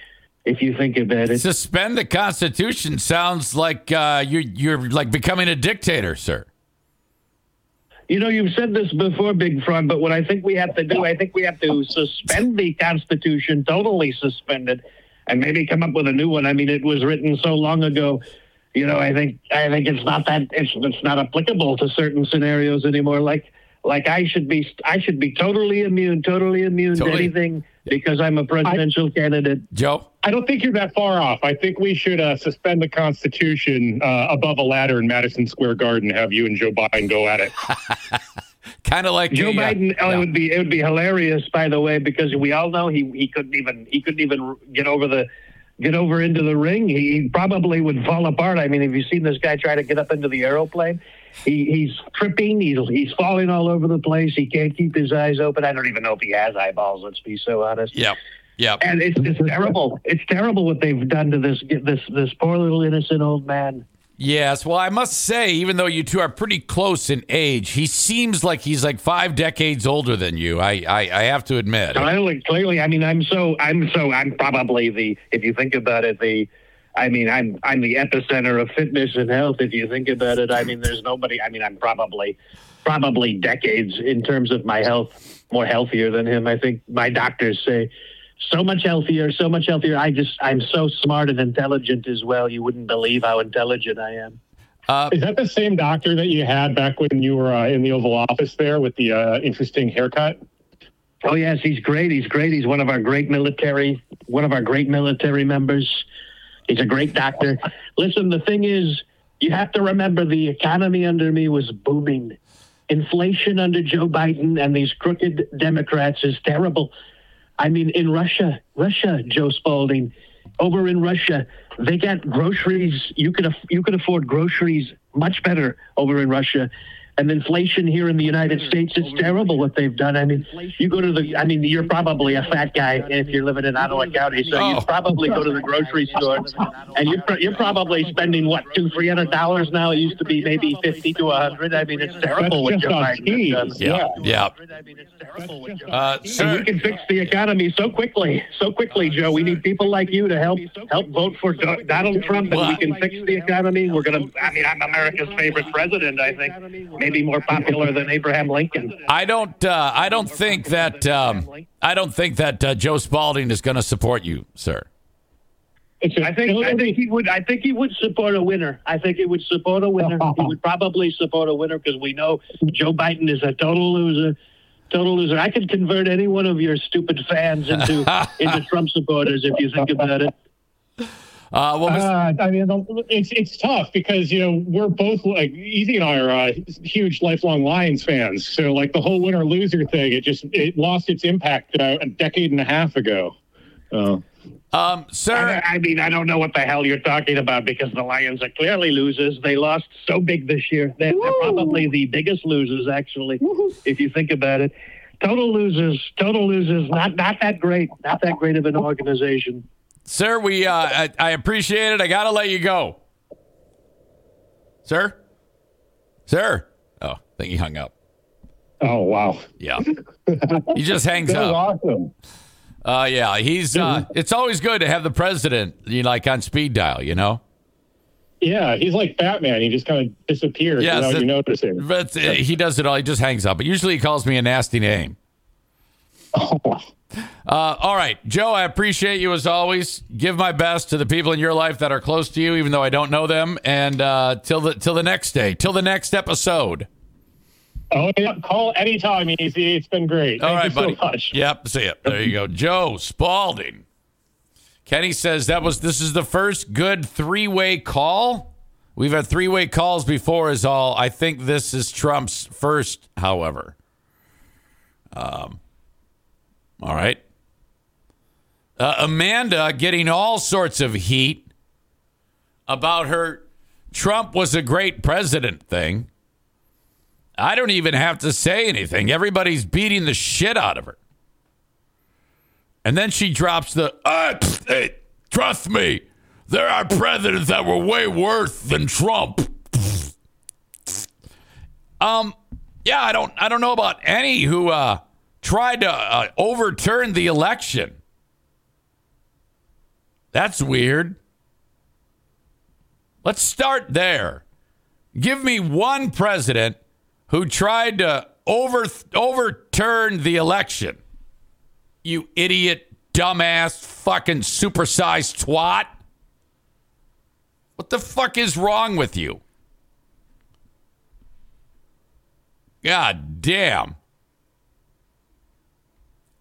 if you think about it. suspend the Constitution sounds like uh, you're you're like becoming a dictator, sir. You know, you've said this before, Big Frog, but what I think we have to do, I think we have to suspend the Constitution, totally suspend it, and maybe come up with a new one. I mean, it was written so long ago. You know, I think I think it's not that it's it's not applicable to certain scenarios anymore. Like like I should be I should be totally immune, totally immune Totally. to anything because I'm a presidential candidate. Joe, I don't think you're that far off. I think we should uh, suspend the Constitution uh, above a ladder in Madison Square Garden. Have you and Joe Biden go at it? kind of like Joe the, uh, Biden. Oh, yeah. it would be it would be hilarious, by the way, because we all know he he couldn't even he couldn't even get over the get over into the ring. He probably would fall apart. I mean, have you seen this guy try to get up into the aeroplane? He, he's tripping. He's he's falling all over the place. He can't keep his eyes open. I don't even know if he has eyeballs. Let's be so honest. Yep. Yep. And it's it's terrible. It's terrible what they've done to this this this poor little innocent old man. Yes. Well, I must say, even though you two are pretty close in age, he seems like he's like five decades older than you. I I, I have to admit. Clearly, clearly. I mean, I'm so, I'm so, I'm probably the, if you think about it, the, I mean, I'm, I'm the epicenter of fitness and health. If you think about it, I mean, there's nobody. I mean, I'm probably, probably decades in terms of my health, more healthier than him. I think my doctors say so much healthier, so much healthier. I just, I'm so smart and intelligent as well. You wouldn't believe how intelligent I am. Uh, Is that the same doctor that you had back when you were uh, in the Oval Office there with the uh, interesting haircut? Oh yes, he's great. He's great. He's one of our great military, one of our great military members. He's a great doctor. Listen, the thing is, you have to remember the economy under me was booming. Inflation under Joe Biden and these crooked Democrats is terrible. I mean, in Russia, Russia, Joe Spaulding, over in Russia, they got groceries. You could you could afford groceries much better over in Russia. And inflation here in the United States is terrible what they've done. I mean, you go to the, I mean, you're probably a fat guy if you're living in Ottawa County, so Oh. you probably go to the grocery store and you're, you're probably spending what, two, three hundred dollars now? It used to be maybe 50 to a hundred. I mean, it's terrible what just Joe on Biden cheese. has done. yeah. Yeah. I mean, it's terrible what Uh, and sir, we can fix the economy so quickly, so quickly, Joe. We need people like you to help help vote for Donald Trump, and we can fix the economy. We're gonna. I mean, I'm America's favorite president. I think maybe more popular than Abraham Lincoln. I don't. Uh, I don't think that. Um, I don't think that uh, Joe Spaulding is going to support you, sir. I think I think he would. I think he would support a winner. I think he would support a winner. he would probably support a winner because we know Joe Biden is a total loser. Total loser. I could convert any one of your stupid fans into into Trump supporters if you think about it. Uh, well, Uh, I mean, it's it's tough because you know we're both like Easy and I are uh, huge lifelong Lions fans. So like the whole winner loser thing, it just it lost its impact uh, a decade and a half ago. Uh, um, sir. I, I mean, I don't know what the hell you're talking about because the Lions are clearly losers. They lost so big this year. They're, they're probably the biggest losers, actually, if you think about it. Total losers. Total losers. Not not that great. Not that great of an organization. Sir, we uh, I, I appreciate it. I gotta let you go, sir. Sir. Oh, I think he hung up. oh wow, Yeah, he just hangs that up. awesome. Uh, yeah, he's. Uh, it's always good to have the president, you know, like on speed dial. You know. Yeah, he's like Batman. He just kind of disappears Yes, without it- you noticing. But uh, he does it all. He just hangs up. But usually he calls me a nasty name. Oh. Uh, all right, Joe, I appreciate you as always. Give my best to the people in your life that are close to you, even though I don't know them. And uh, till the till the next day, till the next episode. Oh, yeah. Call anytime, Easy. It's been great. All Thank right, you so buddy. much. Yep, see it. There you go, Joe Spaulding. Kenny says that was this is the first good three way call. We've had three way calls before, is all. I think this is Trump's first, however. Um. All right. Uh, Amanda getting all sorts of heat about her Trump was a great president thing. I don't even have to say anything. Everybody's beating the shit out of her. And then she drops the, uh, pfft, hey, trust me, there are presidents that were way worse than Trump. Um, yeah, I don't, I don't know about any who uh, tried to uh, overturn the election. That's weird. Let's start there. Give me one president who tried to over overturn the election. You idiot, dumbass, fucking supersized twat. What the fuck is wrong with you? God damn.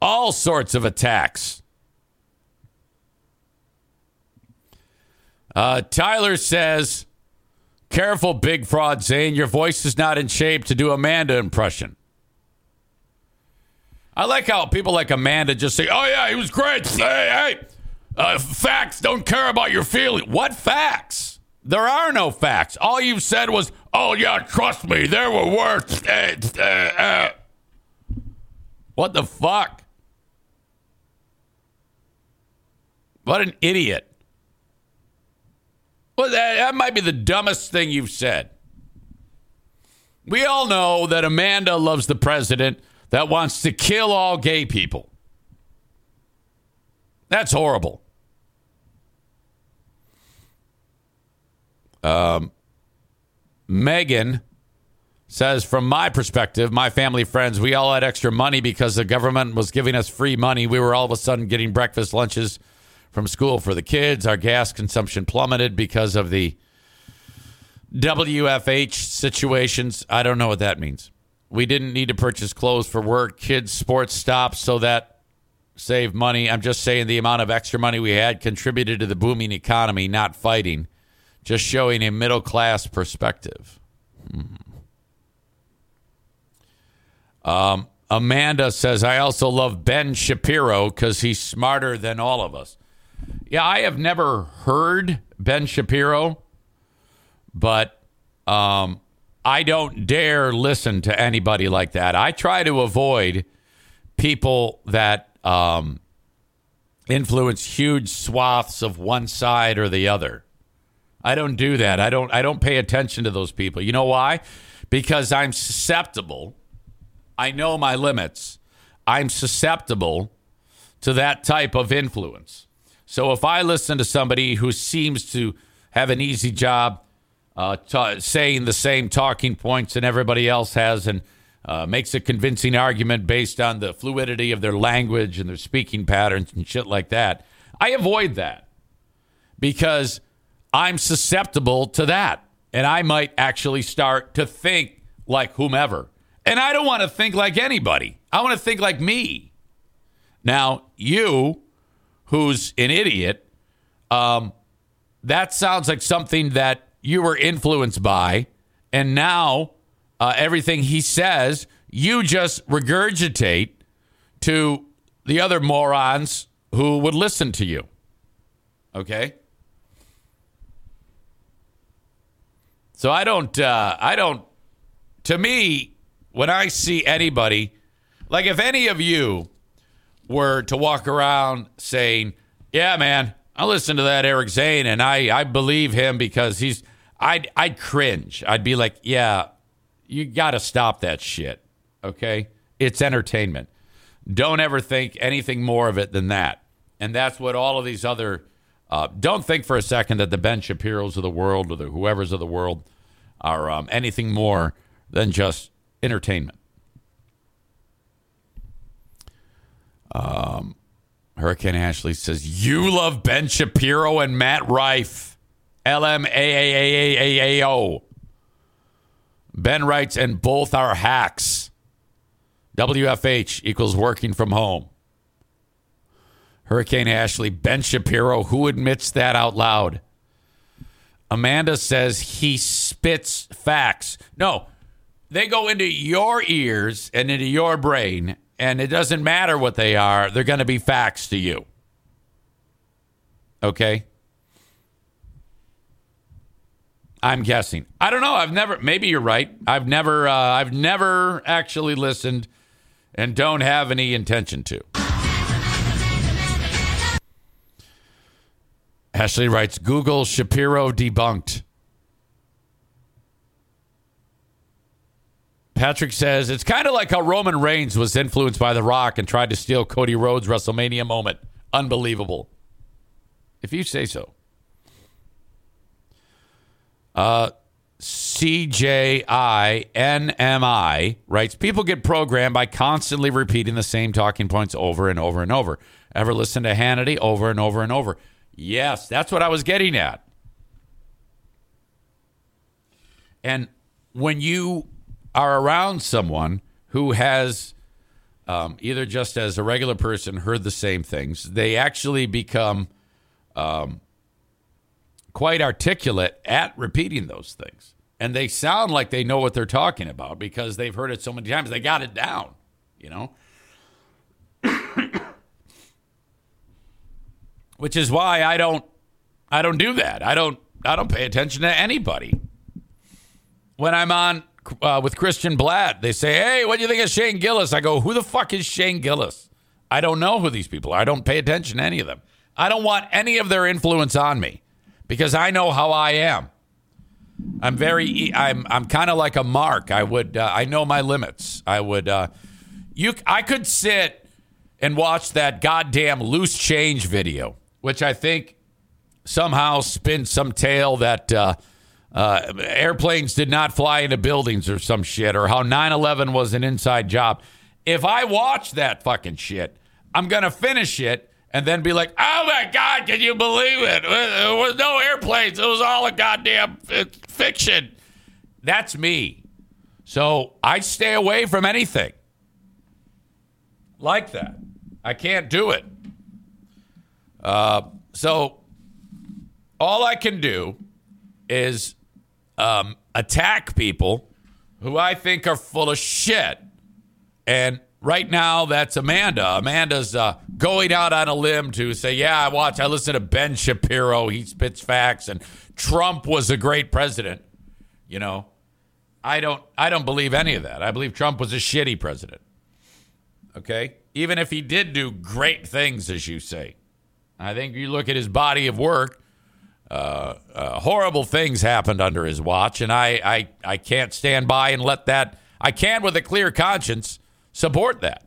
All sorts of attacks. Uh, Tyler says, "Careful, big fraud, Zane. Your voice is not in shape to do Amanda impression." I like how people like Amanda just say, "Oh yeah, he was great." Hey, hey, uh, facts don't care about your feelings. What facts? There are no facts. All you said was, "Oh yeah, trust me, there were words." Uh, uh. What the fuck? What an idiot. Well, that, that might be the dumbest thing you've said. We all know that Amanda loves the president that wants to kill all gay people. That's horrible. Um, Megan says, from my perspective, my family friends, we all had extra money because the government was giving us free money. We were all of a sudden getting breakfast, lunches from school for the kids. Our gas consumption plummeted because of the WFH situations. I don't know what that means. We didn't need to purchase clothes for work. Kids' sports stopped, so that saved money. I'm just saying the amount of extra money we had contributed to the booming economy, not fighting. Just showing a middle class perspective. Hmm. Um, Amanda says, I also love Ben Shapiro because he's smarter than all of us. Yeah, I have never heard Ben Shapiro, but um, I don't dare listen to anybody like that. I try to avoid people that um, influence huge swaths of one side or the other. I don't do that. I don't. I don't pay attention to those people. You know why? Because I'm susceptible. I know my limits. I'm susceptible to that type of influence. So if I listen to somebody who seems to have an easy job uh, t- saying the same talking points and everybody else has and uh, makes a convincing argument based on the fluidity of their language and their speaking patterns and shit like that. I avoid that because I'm susceptible to that. And I might actually start to think like whomever. And I don't want to think like anybody. I want to think like me. Now, you, who's an idiot, um, that sounds like something that you were influenced by, and now uh, everything he says, you just regurgitate to the other morons who would listen to you. Okay? So I don't, uh, I don't, to me, when I see anybody, like if any of you were to walk around saying, yeah, man, I listen to that Eric Zane and I, I believe him because he's, I'd I'd cringe. I'd be like, yeah, you got to stop that shit. Okay, it's entertainment. Don't ever think anything more of it than that. And that's what all of these other. Uh, don't think for a second that the Ben Shapiro's of the world or the whoever's of the world are um, anything more than just entertainment. Um, Hurricane Ashley says, You love Ben Shapiro and Matt Rife. L M A A A A A O. Ben writes, and both are hacks. WFH equals working from home. Hurricane Ashley, Ben Shapiro, who admits that out loud? Amanda says he spits facts. No, they go into your ears and into your brain, and it doesn't matter what they are, they're going to be facts to you. Okay? I'm guessing. I don't know. I've never. Maybe you're right. I've never. Uh, I've never actually listened, and don't have any intention to. Ashley writes Google Shapiro debunked. Patrick says it's kind of like how Roman Reigns was influenced by The Rock and tried to steal Cody Rhodes' WrestleMania moment. Unbelievable. If you say so. Uh, CJINMI writes People get programmed by constantly repeating the same talking points over and over and over. Ever listen to Hannity over and over and over? Yes, that's what I was getting at. And when you are around someone who has um, either just as a regular person heard the same things, they actually become um, quite articulate at repeating those things. And they sound like they know what they're talking about because they've heard it so many times. They got it down, you know? Which is why I don't I don't do that. I don't I don't pay attention to anybody. When I'm on uh, with Christian Blatt, they say, "Hey, what do you think of Shane Gillis?" I go, "Who the fuck is Shane Gillis?" I don't know who these people are. I don't pay attention to any of them. I don't want any of their influence on me because I know how I am. I'm very I'm I'm kind of like a mark. I would uh, I know my limits. I would uh you I could sit and watch that goddamn loose change video, which I think somehow spins some tale that uh, uh, airplanes did not fly into buildings or some shit, or how 9 11 was an inside job. If I watch that fucking shit, I'm going to finish it and then be like, oh my God, can you believe it? There was no airplanes. It was all a goddamn fiction. That's me. So I stay away from anything like that. I can't do it. Uh, so all I can do is um, attack people who I think are full of shit. And right now, that's Amanda. Amanda's uh, going out on a limb to say, "Yeah, I watch. I listen to Ben Shapiro. He spits facts, and Trump was a great president." You know, I don't. I don't believe any of that. I believe Trump was a shitty president. Okay, even if he did do great things, as you say, I think you look at his body of work. Uh, uh, horrible things happened under his watch, and I, I, I can't stand by and let that. I can, with a clear conscience, support that.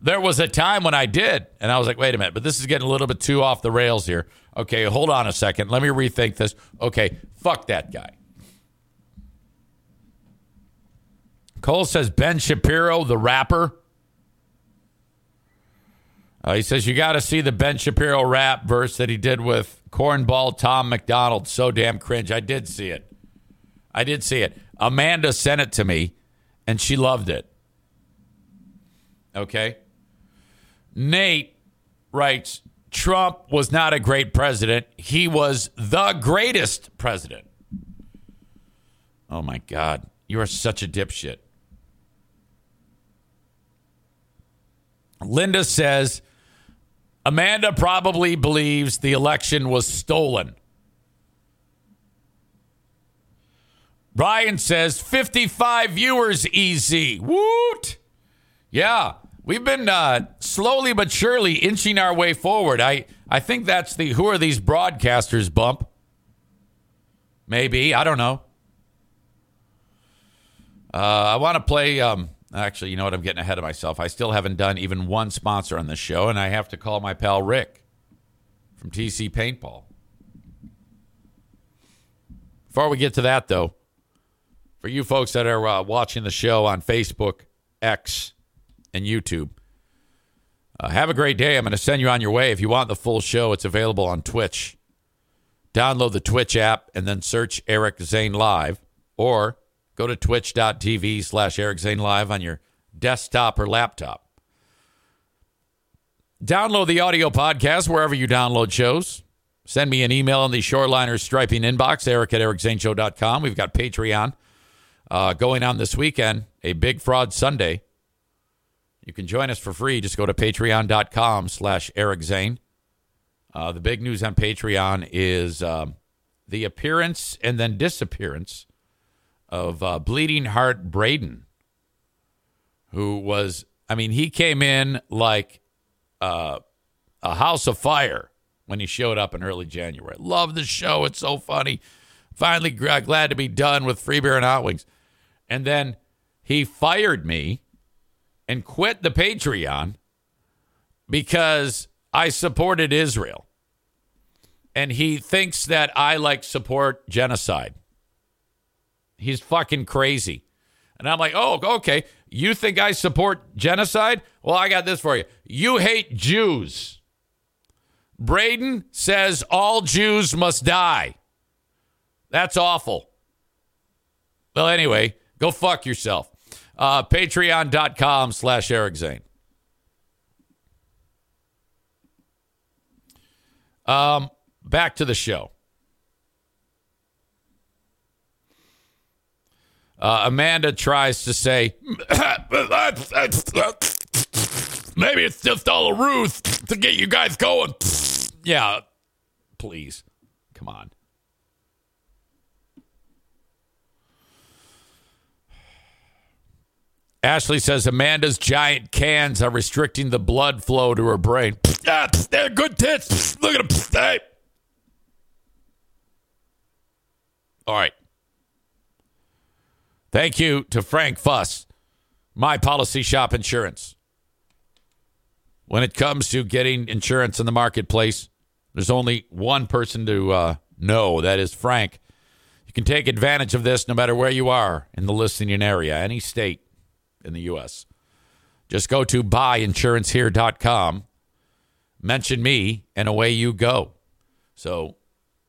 There was a time when I did, and I was like, wait a minute, but this is getting a little bit too off the rails here. Okay, hold on a second. Let me rethink this. Okay, fuck that guy. Cole says Ben Shapiro, the rapper. Uh, he says you got to see the Ben Shapiro rap verse that he did with cornball Tom MacDonald. So damn cringe. I did see it. I did see it. Amanda sent it to me, and she loved it. Okay. Nate writes Trump was not a great president. He was the greatest president. Oh my God. You are such a dipshit. Linda says Amanda probably believes the election was stolen. Brian says 55 viewers easy. Woot! Yeah, we've been uh, slowly but surely inching our way forward. I, I think that's the who are these broadcasters bump. Maybe. I don't know. Uh, I want to play. Um, actually, you know what? I'm getting ahead of myself. I still haven't done even one sponsor on this show, and I have to call my pal Rick from TC Paintball. Before we get to that, though, for you folks that are uh, watching the show on Facebook, X, and YouTube. Uh, have a great day. I'm going to send you on your way. If you want the full show, it's available on Twitch. Download the Twitch app and then search Eric Zane Live or go to twitch.tv slash Eric Zane Live on your desktop or laptop. Download the audio podcast wherever you download shows. Send me an email in the Shoreliner Striping inbox, eric at ericzaneshow.com. We've got Patreon uh, going on this weekend, a Big Fraud Sunday. You can join us for free. Just go to patreon.com slash Eric Zane. Uh, the big news on Patreon is um, the appearance and then disappearance of uh, Bleeding Heart Braden, who was, I mean, he came in like uh, a house of fire when he showed up in early January. Love the show. It's so funny. Finally, glad to be done with Free Beer and Hot Wings. And then he fired me and quit the Patreon because I supported Israel. And he thinks that I like support genocide. He's fucking crazy. And I'm like, oh, okay. You think I support genocide? Well, I got this for you. You hate Jews. Braden says all Jews must die. That's awful. Well, anyway, go fuck yourself. Uh, Patreon.com slash Eric Zane. Um, back to the show. Uh, Amanda tries to say, maybe it's just all a ruse to get you guys going. yeah, please. Come on. Ashley says Amanda's giant cans are restricting the blood flow to her brain. Ah, they're good tits. Look at them. Hey. All right. Thank you to Frank Fuss, My Policy Shop Insurance. When it comes to getting insurance in the marketplace, there's only one person to uh, know. That is Frank. You can take advantage of this no matter where you are in the listening area, any state in the U.S. Just go to buyinsurancehere.com, mention me, and away you go. So,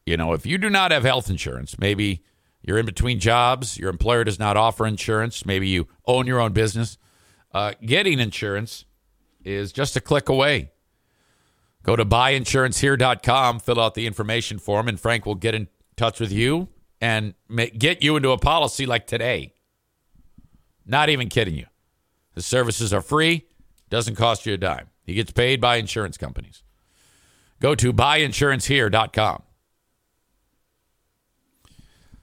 you know, if you do not have health insurance, maybe you're in between jobs, your employer does not offer insurance, maybe you own your own business, uh, getting insurance is just a click away. Go to buyinsurancehere.com, fill out the information form, and Frank will get in touch with you and get you into a policy like today. Not even kidding you. The services are free, doesn't cost you a dime. He gets paid by insurance companies. Go to buyinsurancehere.com.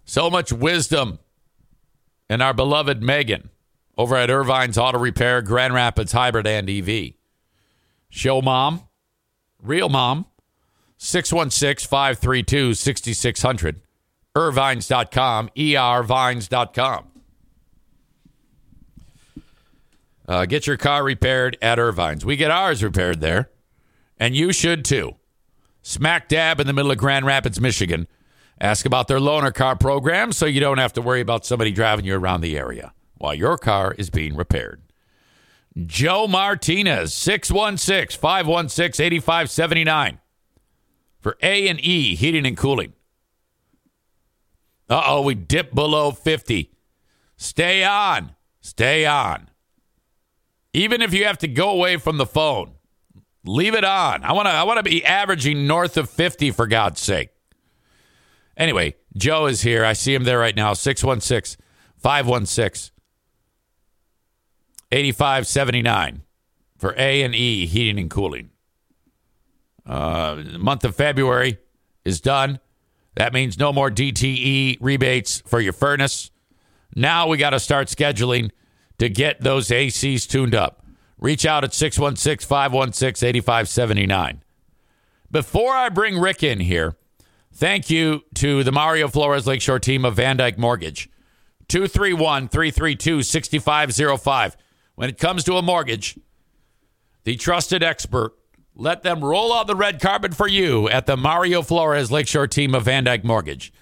So much wisdom in our beloved Megan over at Ervine's Auto Repair, Grand Rapids Hybrid and EV. Show mom, real mom, 616 532 6600. Irvines.com, ervines.com. Uh, get your car repaired at Ervine's. We get ours repaired there, and you should too. Smack dab in the middle of Grand Rapids, Michigan. Ask about their loaner car program so you don't have to worry about somebody driving you around the area while your car is being repaired. Joe Martinez, 616 516 8579 for A and E Heating and Cooling. Uh oh, we dip below 50. Stay on. Stay on. Even if you have to go away from the phone, leave it on. I want to I want to be averaging north of 50 for God's sake. Anyway, Joe is here. I see him there right now. 616 516 8579 for A and E heating and cooling. Uh, the month of February is done. That means no more DTE rebates for your furnace. Now we got to start scheduling to get those ACs tuned up. Reach out at 616 516 8579. Before I bring Rick in here, thank you to the Mario Flores Lakeshore team of VanDyk Mortgage. 231 332 6505. When it comes to a mortgage, the trusted expert, let them roll out the red carpet for you at the Mario Flores Lakeshore team of VanDyk Mortgage.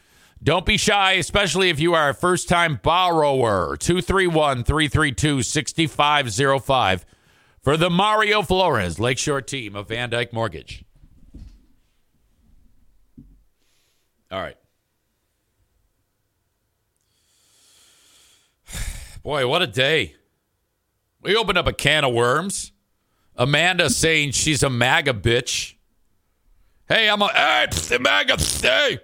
Don't be shy, especially if you are a first time borrower. 231 332 6505 for the Mario Flores Lakeshore team of VanDyk Mortgage. All right. Boy, what a day. We opened up a can of worms. Amanda saying she's a MAGA bitch. Hey, I'm a hey, the MAGA. Hey.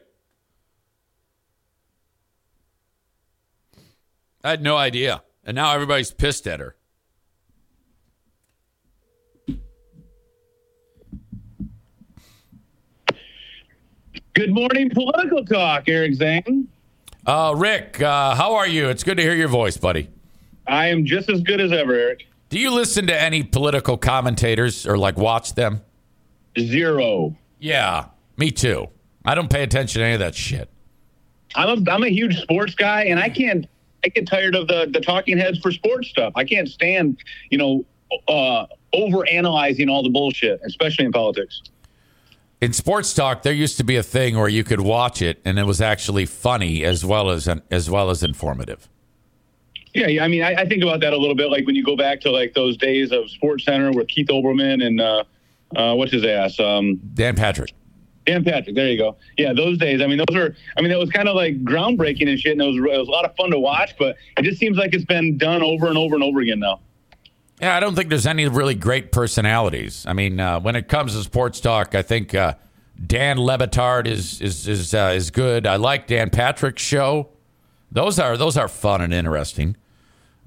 I had no idea. And now everybody's pissed at her. Good morning, political talk, Eric Zane. Uh, Rick, uh, how are you? It's good to hear your voice, buddy. I am just as good as ever, Eric. Do you listen to any political commentators or like watch them? Zero. Yeah, me too. I don't pay attention to any of that shit. I'm a, I'm a huge sports guy, and I can't. I get tired of the the talking heads for sports stuff. I can't stand, you know, uh, over analyzing all the bullshit, especially in politics. In sports talk, there used to be a thing where you could watch it, and it was actually funny as well as as well as informative. Yeah, yeah. I mean, I, I, think about that a little bit. Like when you go back to like those days of Sports Center with Keith Olbermann and uh, uh, what's his ass, um, Dan Patrick. Dan Patrick, there you go. Yeah, those days. I mean, those are. I mean, that was kind of like groundbreaking and shit, and it was it was a lot of fun to watch. But it just seems like it's been done over and over and over again now. Yeah, I don't think there's any really great personalities. I mean, uh, when it comes to sports talk, I think uh, Dan Le Batard is is is uh, is good. I like Dan Patrick's show. Those are those are fun and interesting,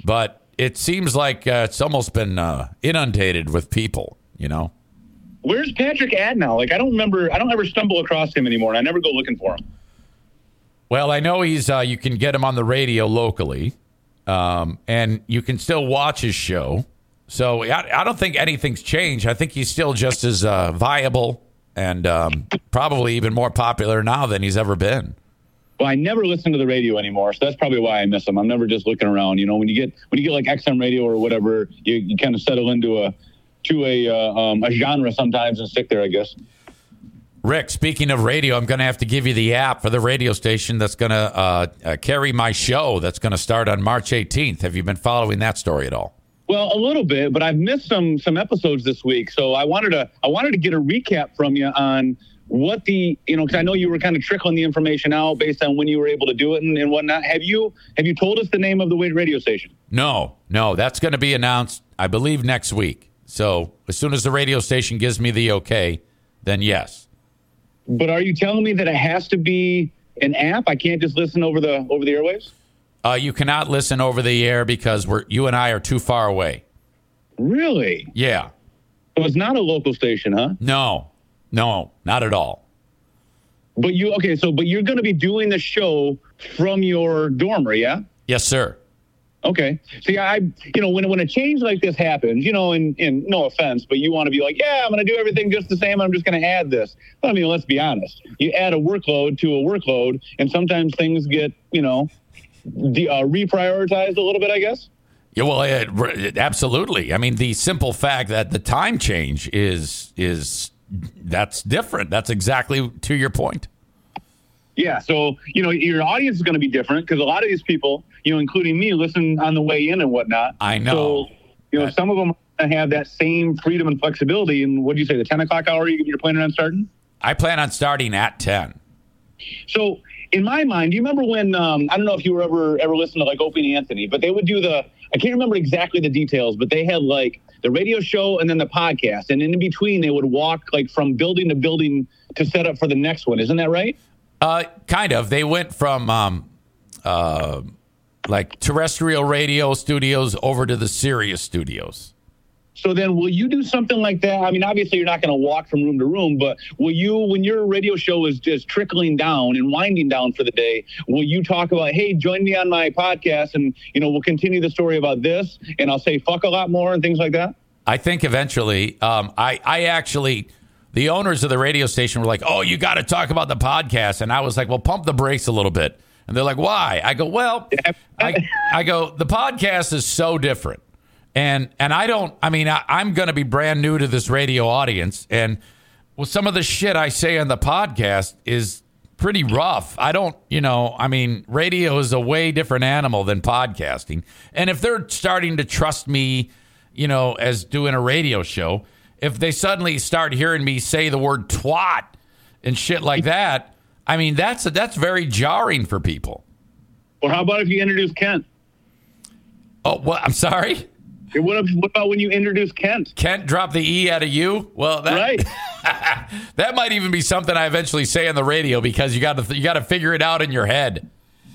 but it seems like uh, it's almost been uh, inundated with people. You know, Where's Patrick at now? Like I don't remember. I don't ever stumble across him anymore, and I never go looking for him. Well, I know he's. Uh, you can get him on the radio locally, um, and you can still watch his show. So I, I don't think anything's changed. I think he's still just as uh, viable and um, probably even more popular now than he's ever been. Well, I never listen to the radio anymore, so that's probably why I miss him. I'm never just looking around. You know, when you get when you get like XM radio or whatever, you, you kind of settle into a to a uh, um, a genre sometimes and stick there. I guess. Rick, speaking of radio, I'm going to have to give you the app for the radio station that's going to uh, uh, carry my show that's going to start on March 18th. Have you been following that story at all? Well, a little bit, but I've missed some some episodes this week, so I wanted to I wanted to get a recap from you on what the you know because I know you were kind of trickling the information out based on when you were able to do it and, and whatnot. Have you have you told us the name of the radio station? No, no, that's going to be announced, I believe, next week. So as soon as the radio station gives me the okay, then yes. But are you telling me that it has to be an app? I can't just listen over the over the airwaves. Uh, you cannot listen over the air because we're you and I are too far away. Really? Yeah. So it's not a local station, huh? No, no, not at all. But you okay? So, but you're going to be doing the show from your dormer, yeah? Yes, sir. Okay. See, I, you know, when when a change like this happens, you know, and, and no offense, but you want to be like, yeah, I'm going to do everything just the same. And I'm just going to add this. But I mean, let's be honest. You add a workload to a workload, and sometimes things get, you know, de- uh, reprioritized a little bit. I guess. Yeah, well, it, it- absolutely. I mean, the simple fact that the time change is is that's different. That's exactly to your point. Yeah. So, you know, your audience is going to be different because a lot of these people, you know, including me, listen on the way in and whatnot. I know. So, you know, some of them have that same freedom and flexibility. And what do you say, the 10 o'clock hour you're planning on starting? I plan on starting at ten. So, in my mind, do you remember when, um, I don't know if you were ever, ever listened to like Opie Anthony, but they would do the, I can't remember exactly the details, but they had like the radio show and then the podcast. And in between, they would walk like from building to building to set up for the next one. Isn't that right? Uh, kind of. They went from um, uh, like terrestrial radio studios over to the Sirius studios. So then, will you do something like that? I mean, obviously, you're not going to walk from room to room, but will you, when your radio show is just trickling down and winding down for the day, will you talk about, hey, join me on my podcast, and you know, we'll continue the story about this, and I'll say fuck a lot more and things like that. I think eventually, um, I I actually, the owners of the radio station were like, "Oh, you got to talk about the podcast," and I was like, "Well, pump the brakes a little bit." And they're like, "Why?" I go, "Well, I, I go, the podcast is so different." And and I don't. I mean, I, I'm going to be brand new to this radio audience, and well, some of the shit I say on the podcast is pretty rough. I don't, you know, I mean, radio is a way different animal than podcasting. And if they're starting to trust me, you know, as doing a radio show, if they suddenly start hearing me say the word twat and shit like that, I mean, that's that's very jarring for people. Well, how about if you introduce Kent? Oh, what? I'm sorry. What, if, what about when you introduce Kent? Kent dropped the E out of you. Well, that, Right. that might even be something I eventually say on the radio because you got to you got to figure it out in your head.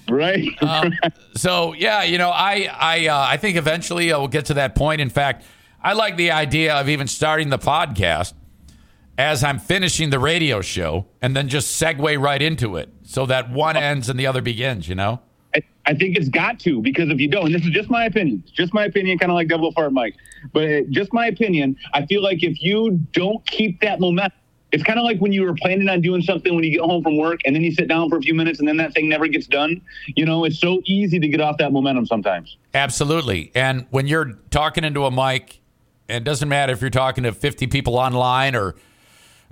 Right. Um, so yeah, you know, I I uh, I think eventually I will get to that point. In fact, I like the idea of even starting the podcast as I'm finishing the radio show, and then just segue right into it, so that one ends and the other begins. You know. I, I think it's got to because if you don't, and this is just my opinion, just my opinion, kind of like Devil Fart Mike, but just my opinion. I feel like if you don't keep that momentum, it's kind of like when you were planning on doing something when you get home from work and then you sit down for a few minutes and then that thing never gets done. You know, it's so easy to get off that momentum sometimes. Absolutely. And when you're talking into a mic, it doesn't matter if you're talking to 50 people online or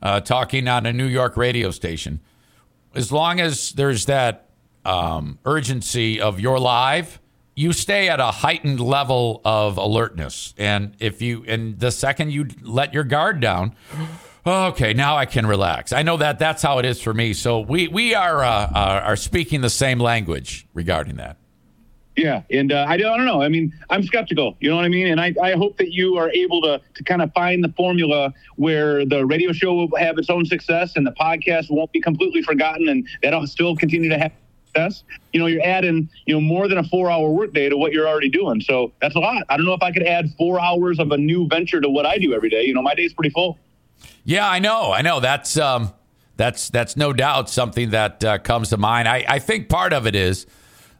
uh, talking on a New York radio station, as long as there's that um, urgency of your live, you stay at a heightened level of alertness. And if you, and the second you let your guard down, okay, now I can relax. I know that that's how it is for me. So we we are uh, are, speaking the same language regarding that. Yeah, and uh, I, don't, I don't know. I mean, I'm skeptical. You know what I mean? And I, I hope that you are able to to kind of find the formula where the radio show will have its own success and the podcast won't be completely forgotten, and that'll still continue to have success, you know, you're adding, you know, more than a four hour workday to what you're already doing. So that's a lot. I don't know if I could add four hours of a new venture to what I do every day. You know, my day's pretty full. Yeah, I know. I know. That's um, that's that's no doubt something that uh, comes to mind. I, I think part of it is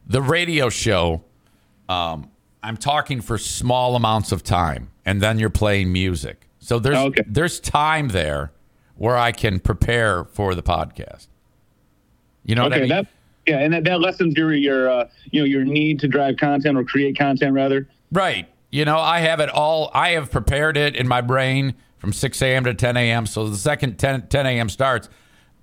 the radio show. Um, I'm talking for small amounts of time, and then you're playing music. So there's Okay. there's time there where I can prepare for the podcast. You know what I mean? that yeah, and that, that lessens your your uh, you know your need to drive content or create content rather. Right. You know, I have it all. I have prepared it in my brain from 6 a.m. to 10 a.m. So the second 10, 10 a.m. starts,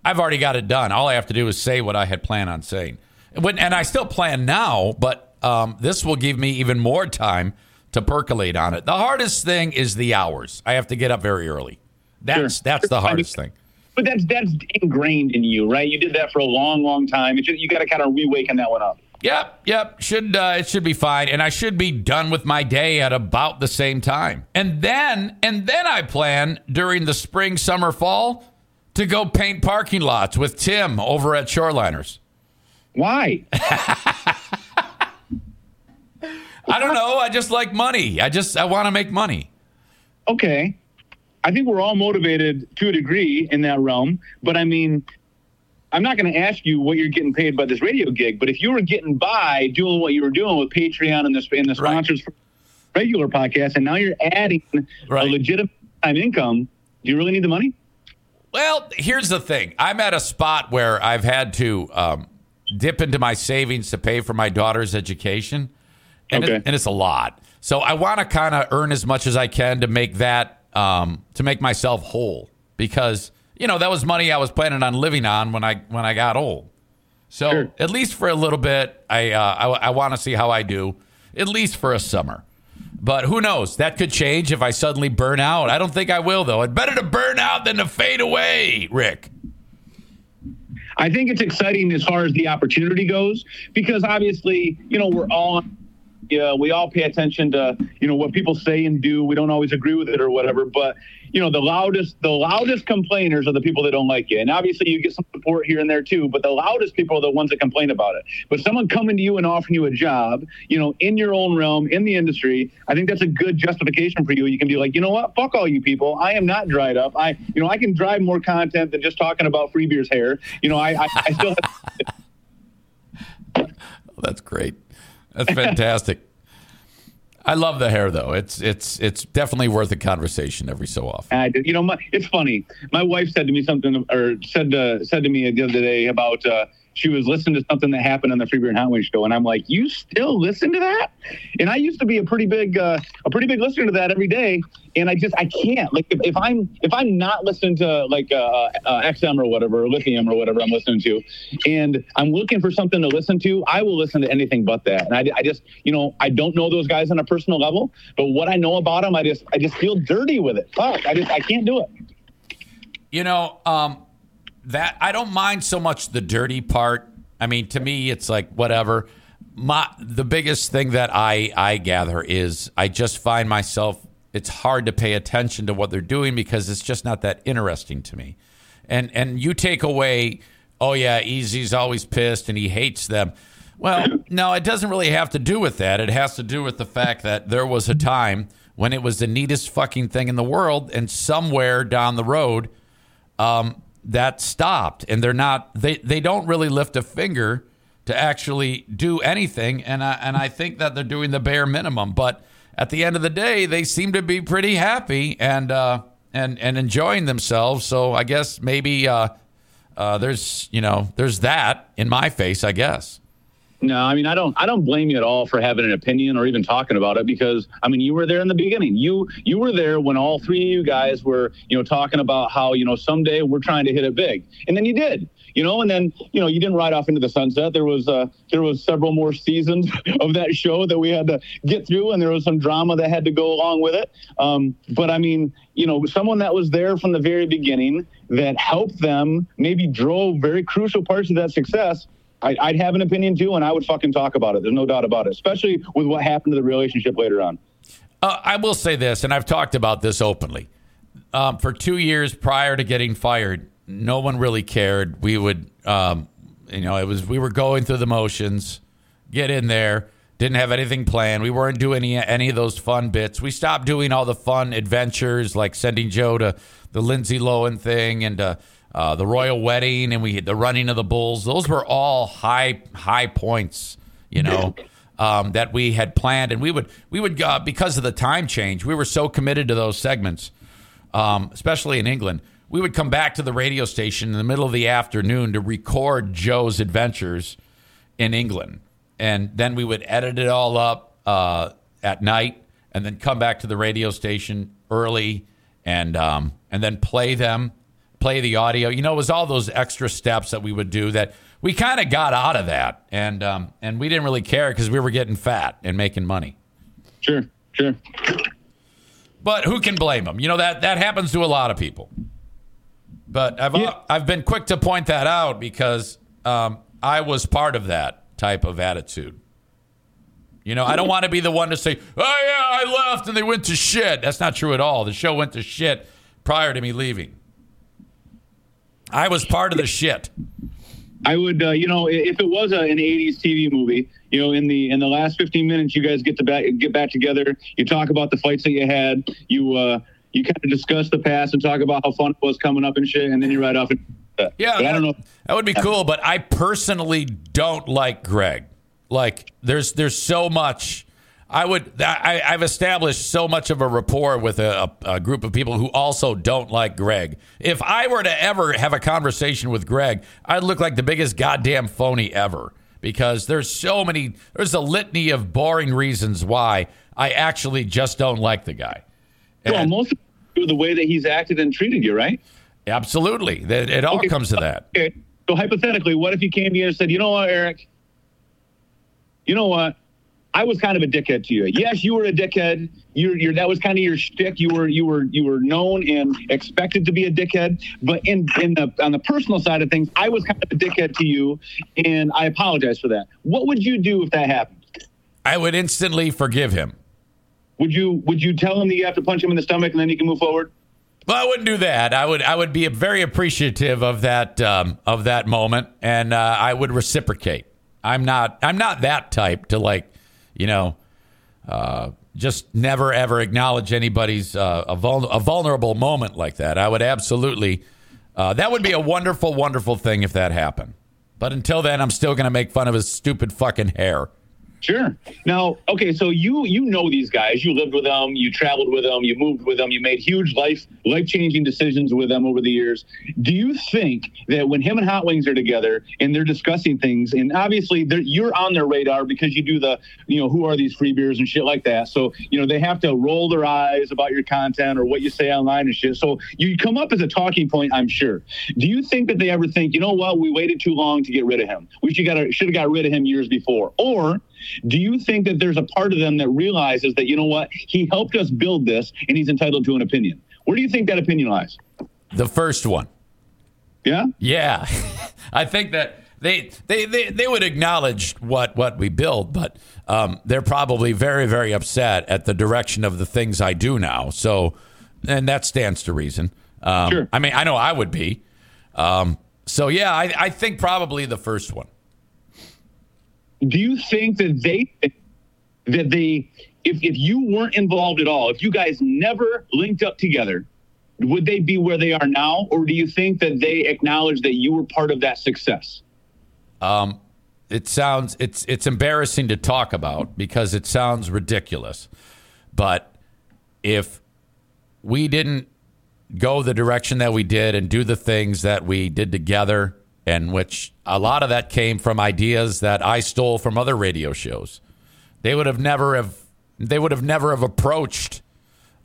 I've already got it done. All I have to do is say what I had planned on saying. When, and I still plan now, but um, this will give me even more time to percolate on it. The hardest thing is the hours. I have to get up very early. That's that's the hardest thing. But that's that's ingrained in you, right? You did that for a long, long time. It's just, you got to kind of rewaken that one up. Yep, yep. Should uh, it should be fine, and I should be done with my day at about the same time. And then, and then I plan during the spring, summer, fall to go paint parking lots with Tim over at Shoreliners. Why? I don't know. I just like money. I just I want to make money. Okay. I think we're all motivated to a degree in that realm, but I mean, I'm not going to ask you what you're getting paid by this radio gig, but if you were getting by doing what you were doing with Patreon and the, and the sponsors for regular podcasts, and now you're adding a legitimate time income, do you really need the money? Well, here's the thing. I'm at a spot where I've had to um, dip into my savings to pay for my daughter's education, and, it- and it's a lot. So I want to kind of earn as much as I can to make that um, to make myself whole because you know that was money I was planning on living on when I when I got old. So at least for a little bit, I uh, I, I want to see how I do. At least for a summer. But who knows? That could change if I suddenly burn out. I don't think I will, though. It's better to burn out than to fade away, Rick. I think it's exciting as far as the opportunity goes because obviously, you know, we're all yeah, we all pay attention to, you know, what people say and do. We don't always agree with it or whatever, but you know, the loudest the loudest complainers are the people that don't like you. And obviously you get some support here and there too, but the loudest people are the ones that complain about it. But someone coming to you and offering you a job, you know, in your own realm, in the industry, I think that's a good justification for you. You can be like, you know what? Fuck all you people. I am not dried up. I you know, I can drive more content than just talking about free beer's hair. You know, I I, I still have That's great. That's fantastic. I love the hair, though. It's it's it's definitely worth a conversation every so often. I. You know, my, it's funny. My wife said to me something, or said uh, said to me the other day about uh, she was listening to something that happened on the Free Beer and Hot Wings show, and I'm like, "You still listen to that?" And I used to be a pretty big uh, a pretty big listener to that every day, and I just I can't. Like if, if I'm if I'm not listening to like uh, uh, XM or whatever, or Lithium or whatever I'm listening to, and I'm looking for something to listen to, I will listen to anything but that. And I, I just you know I don't know those guys on a personal level, but what I know about them, I just I just feel dirty with it. Fuck, I just I can't do it. You know, um, that I don't mind so much the dirty part. I mean, to me, it's like whatever. My the biggest thing that I I gather is I just find myself. It's hard to pay attention to what they're doing because it's just not that interesting to me. And and you take away, oh yeah, Easy's always pissed and he hates them. Well, no, it doesn't really have to do with that. It has to do with the fact that there was a time when it was the neatest fucking thing in the world, and somewhere down the road, um, that stopped, and they're not. They they don't really lift a finger to actually do anything, and I, and I think that they're doing the bare minimum. But at the end of the day, they seem to be pretty happy and uh, and and enjoying themselves. So I guess maybe uh, uh, there's you know there's that in my face. I guess. No, I mean I don't I don't blame you at all for having an opinion or even talking about it because I mean you were there in the beginning. You you were there when all three of you guys were, you know, talking about how, you know, someday we're trying to hit it big. And then you did. You know, and then, you know, you didn't ride off into the sunset. There was uh there was several more seasons of that show that we had to get through and there was some drama that had to go along with it. Um but I mean, you know, someone that was there from the very beginning that helped them, maybe drove very crucial parts of that success. I, I'd have an opinion too, and I would fucking talk about it. There's no doubt about it, especially with what happened to the relationship later on. Uh, I will say this, and I've talked about this openly. Um, for two years prior to getting fired, no one really cared. We would um, You know, it was we were going through the motions, get in there, didn't have anything planned. We weren't doing any, any of those fun bits. We stopped doing all the fun adventures like sending Joe to the Lindsay Lohan thing and uh, uh, the royal wedding and we had the running of the bulls. Those were all high high points, you know. Um, that we had planned, and we would we would uh, because of the time change, we were so committed to those segments, um, especially in England. We would come back to the radio station in the middle of the afternoon to record Joe's adventures in England, and then we would edit it all up uh, at night, and then come back to the radio station early, and um, and then play them, play the audio. You know, it was all those extra steps that we would do that we kind of got out of that, and um, and we didn't really care because we were getting fat and making money. Sure, sure. But who can blame them? You know that that happens to a lot of people. But I've Yeah. I've been quick to point that out because um, I was part of that type of attitude. You know, I don't want to be the one to say, "Oh yeah, I left and they went to shit." That's not true at all. The show went to shit prior to me leaving. I was part of the shit. I would, uh, you know, if it was a, an '80s TV movie, you know, in the in the last 15 minutes, you guys get to back, get back together. You talk about the fights that you had. You uh, you kind of discuss the past and talk about how fun it was coming up and shit, and then you ride off. And, Yeah, But I don't know. That would be cool, but I personally don't like Greg. Like, there's there's so much. I would. I, I've established so much of a rapport with a, a, group of people who also don't like Greg. If I were to ever have a conversation with Greg, I'd look like the biggest goddamn phony ever because there's so many. There's a litany of boring reasons why I actually just don't like the guy. well, And- most of the way that he's acted and treated you, right? absolutely, that it all Okay. comes to that. Okay. So hypothetically, what if he came to you and said, "You know what, Eric? You know what? I was kind of a dickhead to you. Yes, you were a dickhead. You're, you're that was kind of your shtick. You were you were you were known and expected to be a dickhead. But in in the on the personal side of things, I was kind of a dickhead to you, and I apologize for that. What would you do if that happened? I would instantly forgive him. Would you would you tell him that you have to punch him in the stomach and then he can move forward? Well, I wouldn't do that. I would I would be very appreciative of that um, of that moment, and uh, I would reciprocate. I'm not I'm not that type to like, you know, uh, just never ever acknowledge anybody's uh, a, vul- a vulnerable moment like that. I would absolutely. Uh, that would be a wonderful, wonderful thing if that happened. But until then, I'm still going to make fun of his stupid fucking hair. Sure. Now, okay, so you you know these guys. You lived with them. You traveled with them. You moved with them. You made huge life life changing decisions with them over the years. Do you think that when him and Hot Wings are together and they're discussing things, and obviously you're on their radar because you do the you know who are these free beers and shit like that. So you know they have to roll their eyes about your content or what you say online and shit. So you come up as a talking point, I'm sure. Do you think that they ever think, you know what, we waited too long to get rid of him. We should got should have got rid of him years before, or do you think that there's a part of them that realizes that, you know what, he helped us build this and he's entitled to an opinion? Where do you think that opinion lies? The first one. Yeah? Yeah, I think that they, they they they would acknowledge what what we build, but um, they're probably very very upset at the direction of the things I do now. So, and that stands to reason. Um, Sure. I mean, I know I would be. Um, so yeah, I, I think probably the first one. Do you think that they, that they, if, if you weren't involved at all, if you guys never linked up together, would they be where they are now? Or do you think that they acknowledge that you were part of that success? Um, it sounds it's it's embarrassing to talk about because it sounds ridiculous. But if we didn't go the direction that we did and do the things that we did together, and which a lot of that came from ideas that I stole from other radio shows, they would have never have they would have never have approached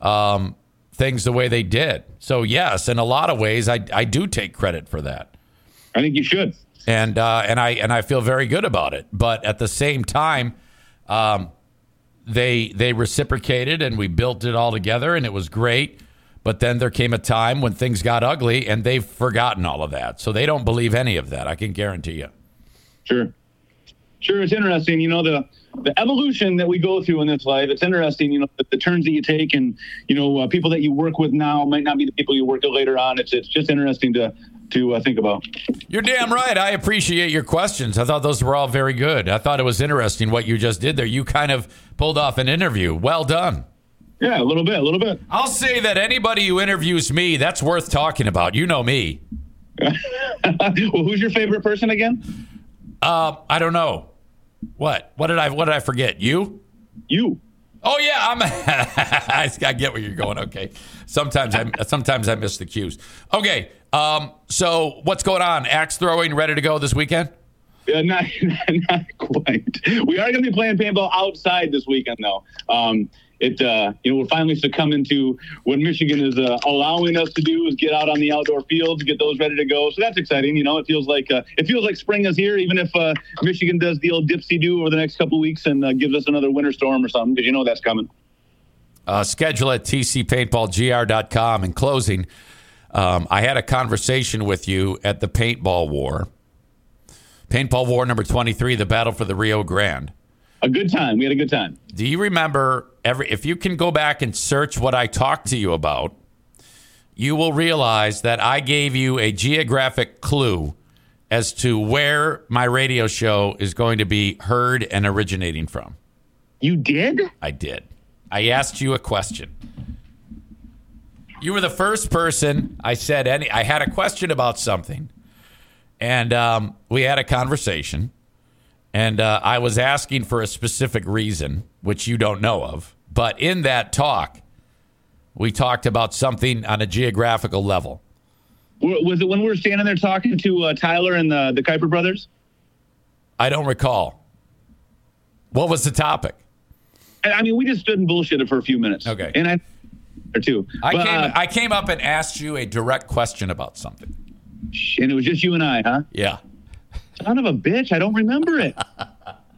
um, things the way they did. So yes, in a lot of ways, I I do take credit for that I think you should. and uh, and I and I feel very good about it. But at the same time, um, they they reciprocated, and we built it all together, and it was great. But then there came a time when things got ugly, and they've forgotten all of that. So they don't believe any of that. I can guarantee you. Sure. Sure, it's interesting. You know, the the evolution that we go through in this life, it's interesting, you know, the, the turns that you take and, you know, uh, people that you work with now might not be the people you work with later on. It's, it's just interesting to to uh, think about. You're damn right. I appreciate your questions. I thought those were all very good. I thought it was interesting what you just did there. You kind of pulled off an interview. Well done. Yeah, a little bit, a little bit. I'll say that anybody who interviews me, that's worth talking about. You know me. well, who's your favorite person again? Uh, I don't know. What? What did I? What did I forget? You? You. Oh yeah, I'm. I get where you're going. Okay. Sometimes I sometimes I miss the cues. Okay. Um. So what's going on? Axe throwing ready to go this weekend? Uh, not, not quite. We are going to be playing paintball outside this weekend, though. Um, it uh, you know we're finally succumbing to what Michigan is uh, allowing us to do is get out on the outdoor fields, get those ready to go. So that's exciting. You know, it feels like uh, it feels like spring is here, even if uh, Michigan does the old dipsy do over the next couple weeks and uh, gives us another winter storm or something, because you know that's coming. Uh, schedule at tcpaintballgr.com. In closing, um, I had a conversation with you at the paintball war. Paintball war number 23, the battle for the Rio Grande. A good time. We had a good time. Do you remember every if you can go back and search what I talked to you about, you will realize that I gave you a geographic clue as to where my radio show is going to be heard and originating from. You did? I did. I asked you a question. You were the first person I said any I had a question about something. And um, we had a conversation and uh, I was asking for a specific reason, which you don't know of. But in that talk, we talked about something on a geographical level. Was it when we were standing there talking to uh, Tyler and the, the Kuiper brothers? I don't recall. What was the topic? I mean, we just stood and bullshitted for a few minutes. Okay. And I, or two. I, But, came, uh, I came up and asked you a direct question about something. and it was just you and I, huh? Yeah. Son of a bitch, I don't remember it. I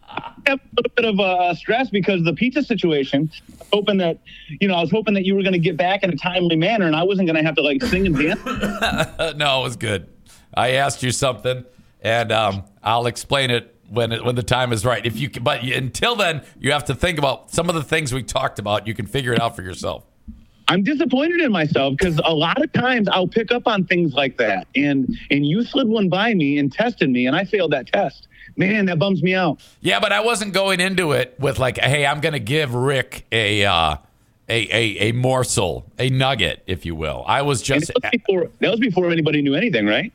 have a little bit of uh, stress because of the pizza situation. Hoping that, you know, I was hoping that you were going to get back in a timely manner, and I wasn't going to have to like sing and dance. no, it was good. I asked you something, and um, I'll explain it when it, when the time is right. If you, can, but until then, you have to think about some of the things we talked about. You can figure it out for yourself. I'm disappointed in myself because a lot of times I'll pick up on things like that, and and you slid one by me and tested me, and I failed that test. Man, that bums me out. Yeah, but I wasn't going into it with like, hey, I'm going to give Rick a, uh, a a a morsel, a nugget, if you will. I was just that was before that was before anybody knew anything, right?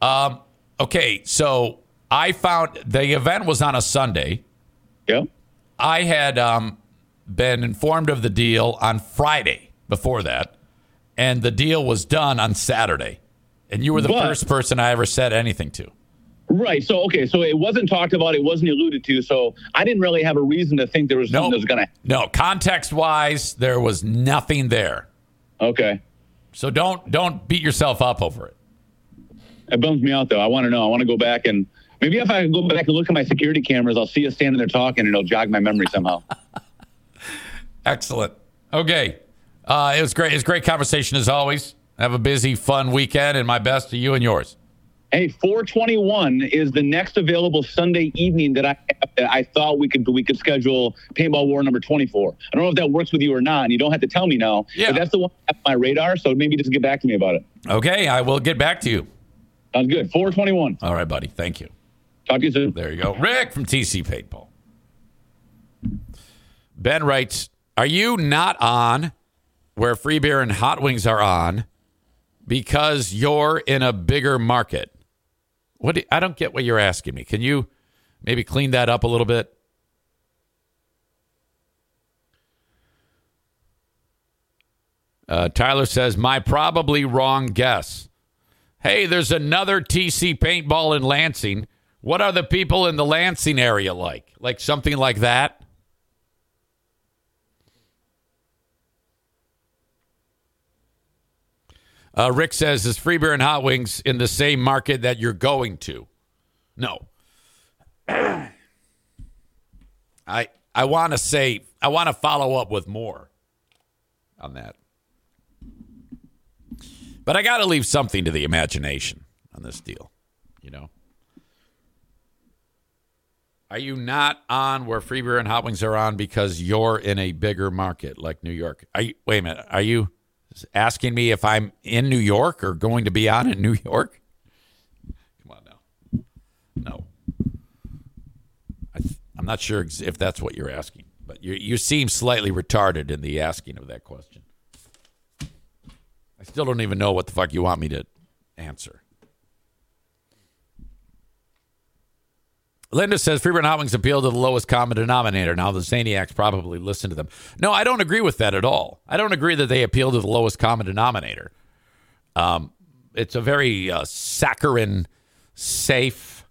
um okay. So I found the event was on a Sunday. Yeah. I had um been informed of the deal on Friday before that, and the deal was done on Saturday. And you were the But- first person I ever said anything to. Right. So okay. So it wasn't talked about. It wasn't alluded to. So I didn't really have a reason to think there was something that was going to. No, context wise, there was nothing there. Okay. So don't don't beat yourself up over it. It bums me out though. I want to know. I want to go back and maybe if I go back and look at my security cameras, I'll see you standing there talking, and it'll jog my memory somehow. Excellent. Okay. Uh, it was great. It was a great conversation as always. Have a busy, fun weekend, and my best to you and yours. Hey, 421 is the next available Sunday evening that I that I thought we could we could schedule paintball war number 24. I don't know if that works with you or not, and you don't have to tell me now. Yeah. But that's the one on my radar, so maybe just get back to me about it. Okay, I will get back to you. Sounds good. 421. All right, buddy. Thank you. Talk to you soon. There you go. Rick from TC Paintball. Ben writes, Are you not on where free beer and hot wings are on because you're in a bigger market? What do, I don't get what you're asking me. Can you maybe clean that up a little bit? Uh, Tyler says, My probably wrong guess. Hey, there's another TC paintball in Lansing. What are the people in the Lansing area like? Like something like that? Uh, Rick says, is free beer and hot wings in the same market that you're going to? No. I I want to say I want to follow up with more on that. But I got to leave something to the imagination on this deal, you know. Are you not on where free beer and hot wings are on because you're in a bigger market like New York? Are you, wait a minute. Are you asking me if I'm in New York or going to be out in New York? Come on now. No. I am not sure ex- if that's what you're asking, but you, you seem slightly retarded in the asking of that question. I still don't even know what the fuck you want me to answer. Linda says Free Beer Hot Wings appeal to the lowest common denominator. Now the Zaniacs probably listen to them. No, I don't agree with that at all. I don't agree that they appeal to the lowest common denominator. Um, it's a very uh, saccharine, safe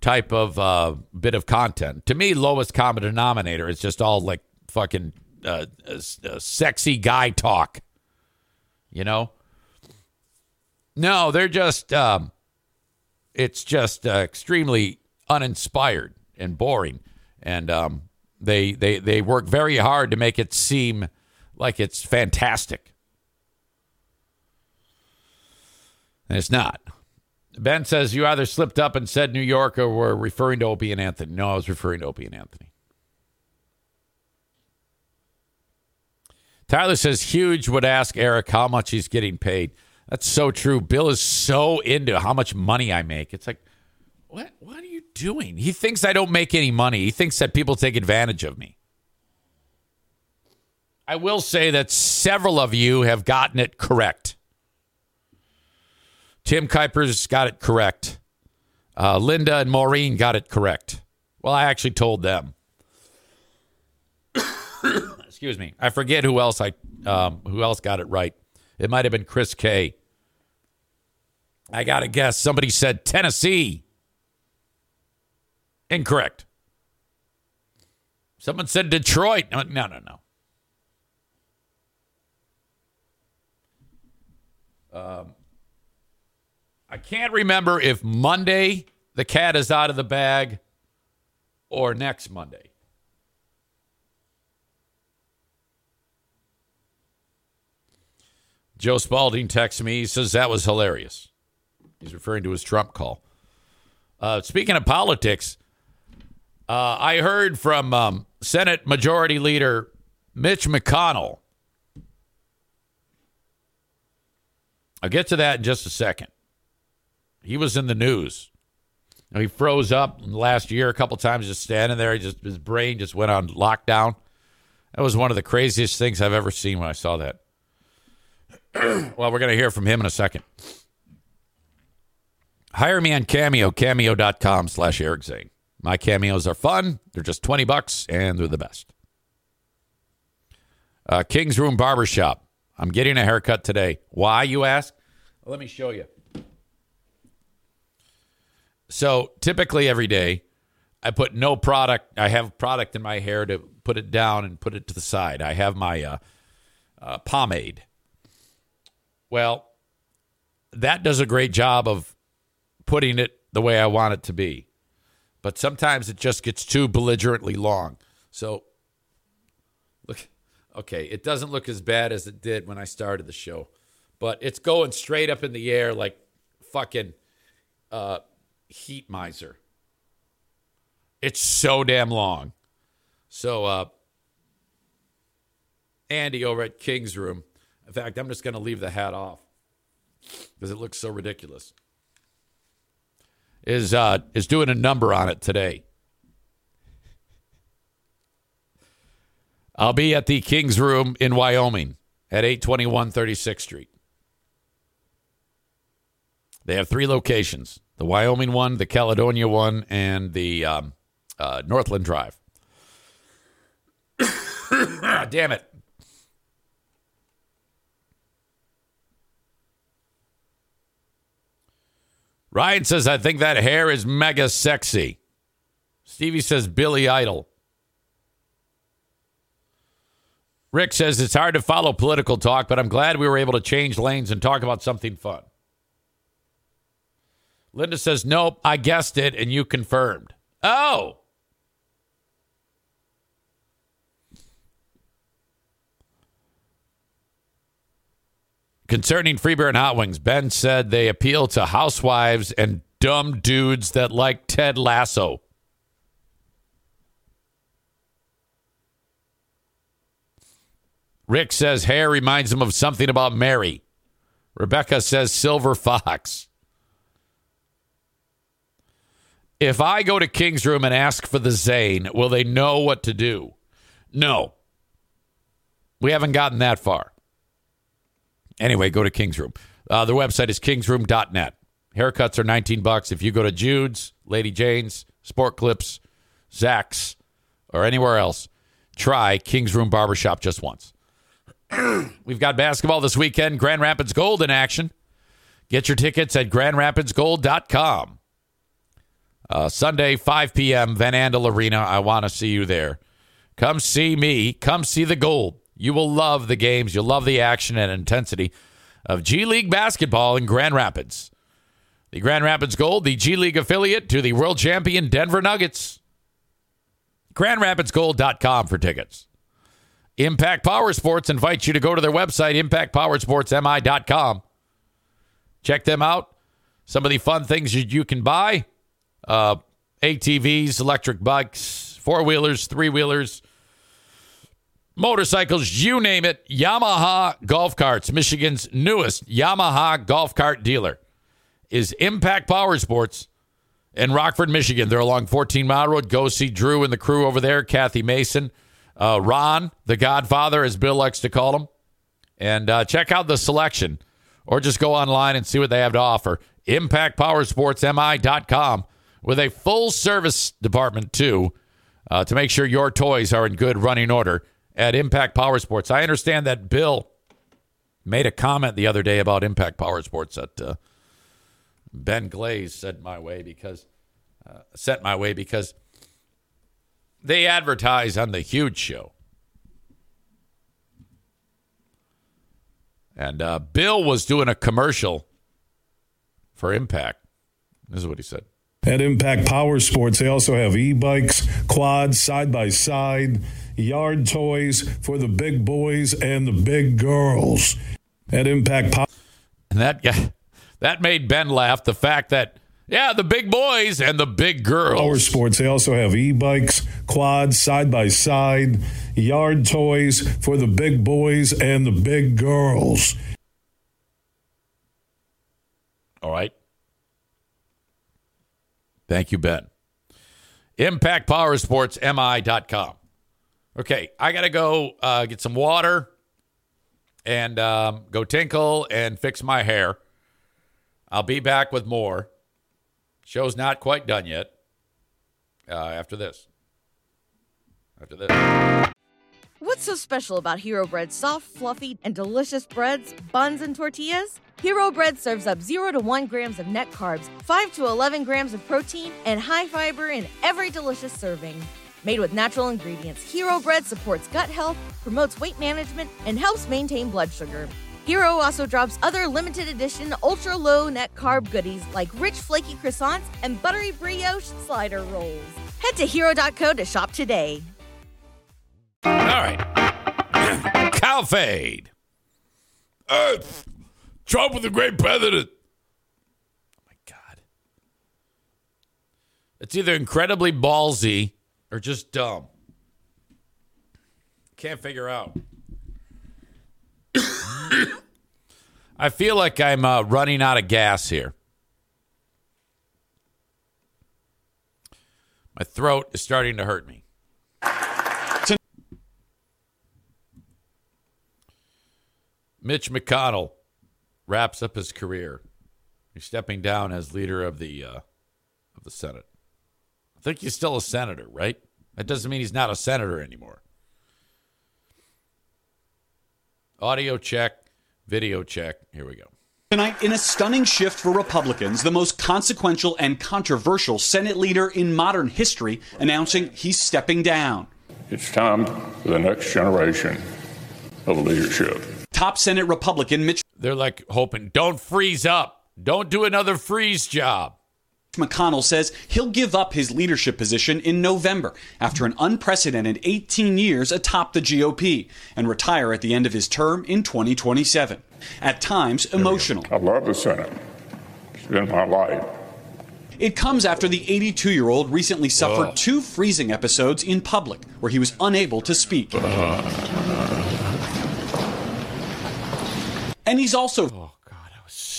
type of uh, bit of content. To me, lowest common denominator is just all like fucking uh, uh, uh sexy guy talk. You know? No, they're just. Um, it's just uh, extremely uninspired and boring, and um, they they they work very hard to make it seem like it's fantastic, and it's not. Ben says you either slipped up and said New York or were referring to Opie and Anthony. No, I was referring to Opie and Anthony. Tyler says Huge would ask Eric how much he's getting paid. That's so true. Bill is so into how much money I make. It's like, what? What are you doing? He thinks I don't make any money. He thinks that people take advantage of me. I will say that several of you have gotten it correct. Tim Kuiper's got it correct. Uh, Linda and Maureen got it correct. Well, I actually told them. Excuse me. I forget who else I um, who else got it right. It might have been Chris K. I got to guess. Somebody said Tennessee. Incorrect. Someone said Detroit. No, no, no. no. Um, I can't remember if Monday the cat is out of the bag or next Monday. Joe Spaulding texts me. He says that was hilarious. He's referring to his Trump call. Uh, speaking of politics, uh, I heard from um, Senate Majority Leader Mitch McConnell. I'll get to that in just a second. He was in the news. He froze up last year a couple times, just standing there. He just his brain just went on lockdown. That was one of the craziest things I've ever seen when I saw that. well, we're going to hear from him in a second. Hire me on Cameo, cameo.com slash Eric Zane. My cameos are fun. They're just 20 bucks and they're the best. Uh, King's Room Barbershop. I'm getting a haircut today. Why, you ask? Let me show you. So typically every day, I put no product. I have product in my hair to put it down and put it to the side. I have my uh, uh, pomade. Well, that does a great job of putting it the way I want it to be but sometimes it just gets too belligerently long. So, look, okay, it doesn't look as bad as it did when I started the show, but it's going straight up in the air like fucking uh, heat miser. It's so damn long. So, uh, Andy over at King's Room. In fact, I'm just going to leave the hat off because it looks so ridiculous is uh, is doing a number on it today. I'll be at the King's Room in Wyoming at 821 36th Street. They have three locations the Wyoming one, the Caledonia one, and the um, uh, Northland Drive. Damn it. Ryan says, I think that hair is mega sexy. Stevie says, Billy Idol. Rick says, it's hard to follow political talk, but I'm glad we were able to change lanes and talk about something fun. Linda says, nope, I guessed it and you confirmed. Oh. Concerning Free Beer and Hot Wings, Ben said they appeal to housewives and dumb dudes that like Ted Lasso. Rick says hair reminds him of something about Mary. Rebecca says silver fox. If I go to King's Room and ask for the Zane, will they know what to do? No. We haven't gotten that far. Anyway, go to King's Room. Uh, their website is kingsroom.net. Haircuts are 19 bucks. If you go to Jude's, Lady Jane's, Sport Clips, Zach's, or anywhere else, try King's Room Barbershop just once. We've got basketball this weekend. Grand Rapids Gold in action. Get your tickets at grandrapidsgold.com. Uh, Sunday, 5 p.m., Van Andel Arena. I want to see you there. Come see me. Come see the gold. You will love the games. You'll love the action and intensity of G League basketball in Grand Rapids. The Grand Rapids Gold, the G League affiliate to the world champion Denver Nuggets. GrandRapidsGold.com for tickets. Impact Powersports invites you to go to their website, impactpowersportsmi.com. Check them out. Some of the fun things you, you can buy uh, ATVs, electric bikes, four wheelers, three wheelers, motorcycles, you name it. Yamaha Golf Carts, Michigan's newest Yamaha golf cart dealer, is Impact Powersports in Rockford, Michigan. They're along 14 Mile Road. Go see Drew and the crew over there, Kathy Mason, uh, Ron, the Godfather, as Bill likes to call him. And uh, check out the selection or just go online and see what they have to offer. ImpactPowerSportsMI.com with a full service department, too, uh, to make sure your toys are in good running order at Impact Powersports. I understand that Bill made a comment the other day about Impact Powersports that uh, Ben Glaze sent my way because uh, sent my way because they advertise on the huge show. And uh, Bill was doing a commercial for Impact. This is what he said. At Impact Power Sports, they also have e bikes, quads, side by side, yard toys for the big boys and the big girls. At Impact Power. And that guy, that made Ben laugh. The fact that, yeah, the big boys and the big girls. Power Sports, they also have e bikes, quads, side by side, yard toys for the big boys and the big girls. All right. Thank you, Ben. ImpactPowerSportsMI.com. Okay, I got to go uh, get some water and um, go tinkle and fix my hair. I'll be back with more. Show's not quite done yet. Uh, after this. After this. What's so special about Hero Bread's soft, fluffy, and delicious breads, buns, and tortillas? Hero Bread serves up 0 to 1 grams of net carbs, 5 to 11 grams of protein, and high fiber in every delicious serving. Made with natural ingredients, Hero Bread supports gut health, promotes weight management, and helps maintain blood sugar. Hero also drops other limited edition ultra low net carb goodies like rich flaky croissants and buttery brioche slider rolls. Head to hero.co to shop today. All right. Cow fade. Earth. Trump was a great president. Oh my God. It's either incredibly ballsy or just dumb. Can't figure out. I feel like I'm uh, running out of gas here. My throat is starting to hurt me. Mitch McConnell wraps up his career. He's stepping down as leader of the uh, of the Senate. I think he's still a senator, right? That doesn't mean he's not a senator anymore. Audio check, video check. Here we go. Tonight, in a stunning shift for Republicans, the most consequential and controversial Senate leader in modern history announcing he's stepping down. It's time for the next generation of leadership. Top Senate Republican Mitch They're like hoping, don't freeze up. Don't do another freeze job. McConnell says he'll give up his leadership position in November after an unprecedented 18 years atop the GOP and retire at the end of his term in 2027. At times, emotional. I love the Senate. It's been my life. It comes after the 82 year old recently suffered Ugh. two freezing episodes in public where he was unable to speak. And he's also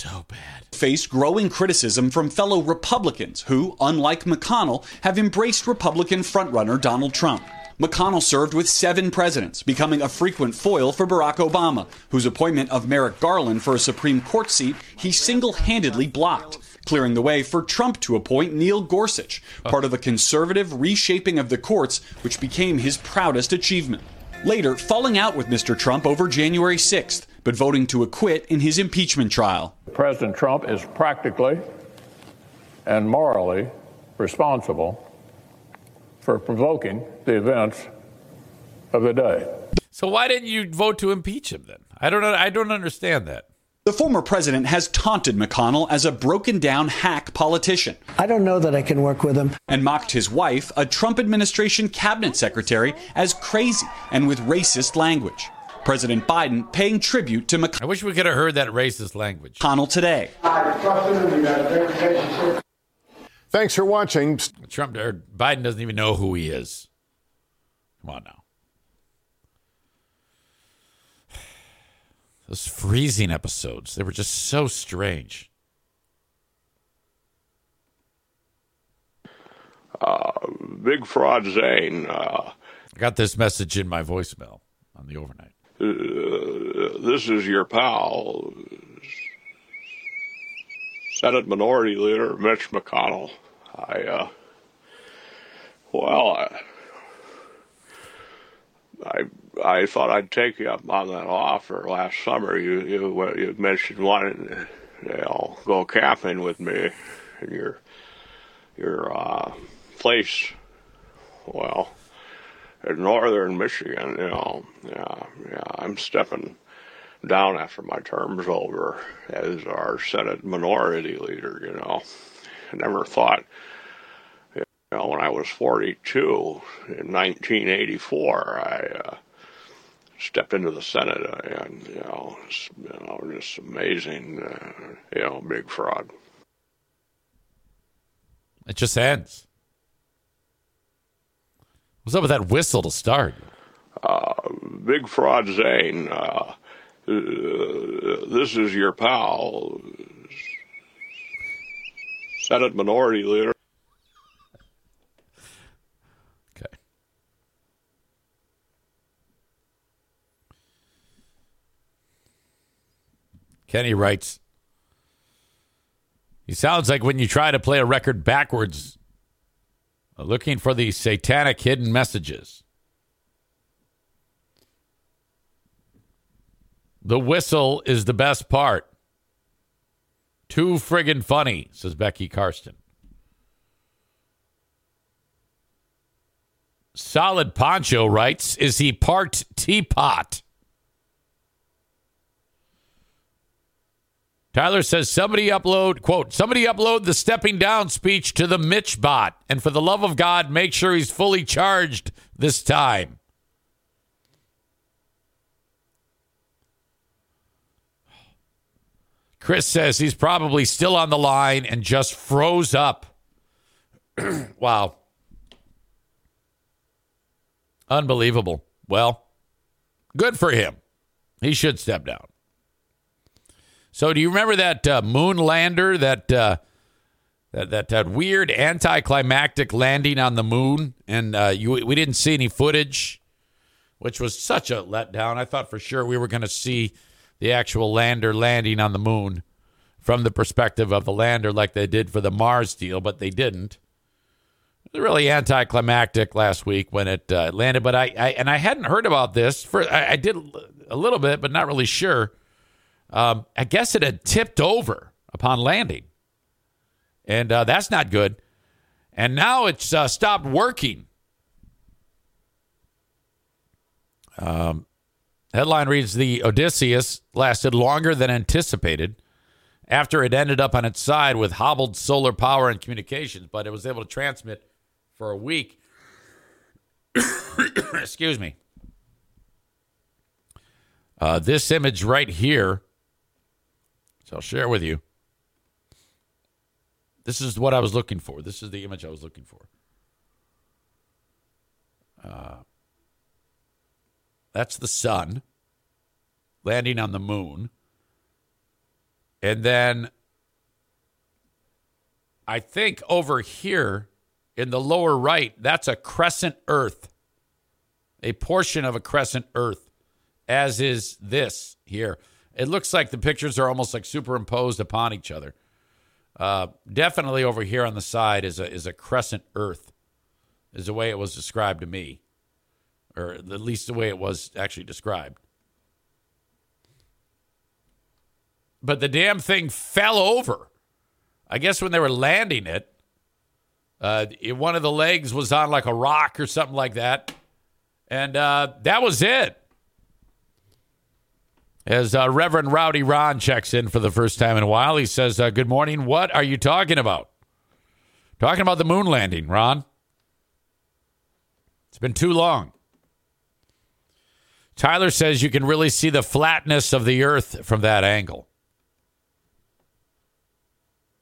so bad. Faced growing criticism from fellow Republicans who, unlike McConnell, have embraced Republican frontrunner Donald Trump. McConnell served with seven presidents, becoming a frequent foil for Barack Obama, whose appointment of Merrick Garland for a Supreme Court seat he single handedly blocked, clearing the way for Trump to appoint Neil Gorsuch, part of a conservative reshaping of the courts, which became his proudest achievement. Later, falling out with Mr. Trump over January 6th, but voting to acquit in his impeachment trial. President Trump is practically and morally responsible for provoking the events of the day. So why didn't you vote to impeach him then? I don't know. I don't understand that. The former president has taunted McConnell as a broken down hack politician. I don't know that I can work with him. And mocked his wife, a Trump administration cabinet secretary, as crazy and with racist language. President Biden paying tribute to McConnell. I wish we could have heard that racist language. McConnell today. Thanks for watching. Trump or Biden doesn't even know who he is. Come on now. Those freezing episodes, they were just so strange. Uh, Big Fraud Zane. Uh, I got this message in my voicemail on the overnight. Uh, this is your pal, Senate Minority Leader Mitch McConnell. I, uh, well, I, I, I thought I'd take you up on that offer last summer. You, you, you mentioned wanting to, you know, go camping with me in your, your, uh, place. Well, in northern Michigan, you know, yeah, yeah, I'm stepping down after my term's over as our Senate Minority Leader. You know, I never thought, you know, when I was 42 in 1984, I uh, stepped into the Senate, and you know, it's, you know, just amazing, uh, you know, big fraud. It just ends. What's up with that whistle to start? Uh, big fraud Zane. Uh, this is your pal, Senate Minority Leader. Okay. Kenny writes, he sounds like when you try to play a record backwards, Uh, looking for the satanic hidden messages. The whistle is the best part. Too friggin' funny, says Becky Karsten. Solid Poncho writes, is he parked teapot? Tyler says somebody upload, quote, somebody upload the stepping down speech to the Mitch bot. And for the love of God, make sure he's fully charged this time. Chris says he's probably still on the line and just froze up. wow. Unbelievable. Well, good for him. He should step down. So, do you remember that uh, moon lander, that, uh, that that that weird anticlimactic landing on the moon, and uh, you, we didn't see any footage, which was such a letdown. I thought for sure we were going to see the actual lander landing on the moon from the perspective of the lander, like they did for the Mars deal, but they didn't. It was really anticlimactic last week when it uh, landed, but I, I, and I hadn't heard about this for I, I did a little bit, but not really sure. Um, I guess it had tipped over upon landing, and uh, that's not good. And now it's uh, stopped working. Um, headline reads: The Odysseus lasted longer than anticipated after it ended up on its side with hobbled solar power and communications, but it was able to transmit for a week. Excuse me. Uh, this image right here, so I'll share with you. This is what I was looking for. This is the image I was looking for. Uh, that's the sun landing on the moon. And then I think over here in the lower right, that's a crescent earth, a portion of a crescent earth, as is this here. It looks like the pictures are almost like superimposed upon each other. Uh, definitely over here on the side is a is a crescent earth, is the way it was described to me, or at least the way it was actually described. But the damn thing fell over. I guess when they were landing it, uh, it, one of the legs was on like a rock or something like that, and uh, that was it. As uh, Reverend Rowdy Ron checks in for the first time in a while, he says, uh, Good morning. What are you talking about? Talking about the moon landing, Ron. It's been too long. Tyler says you can really see the flatness of the earth from that angle.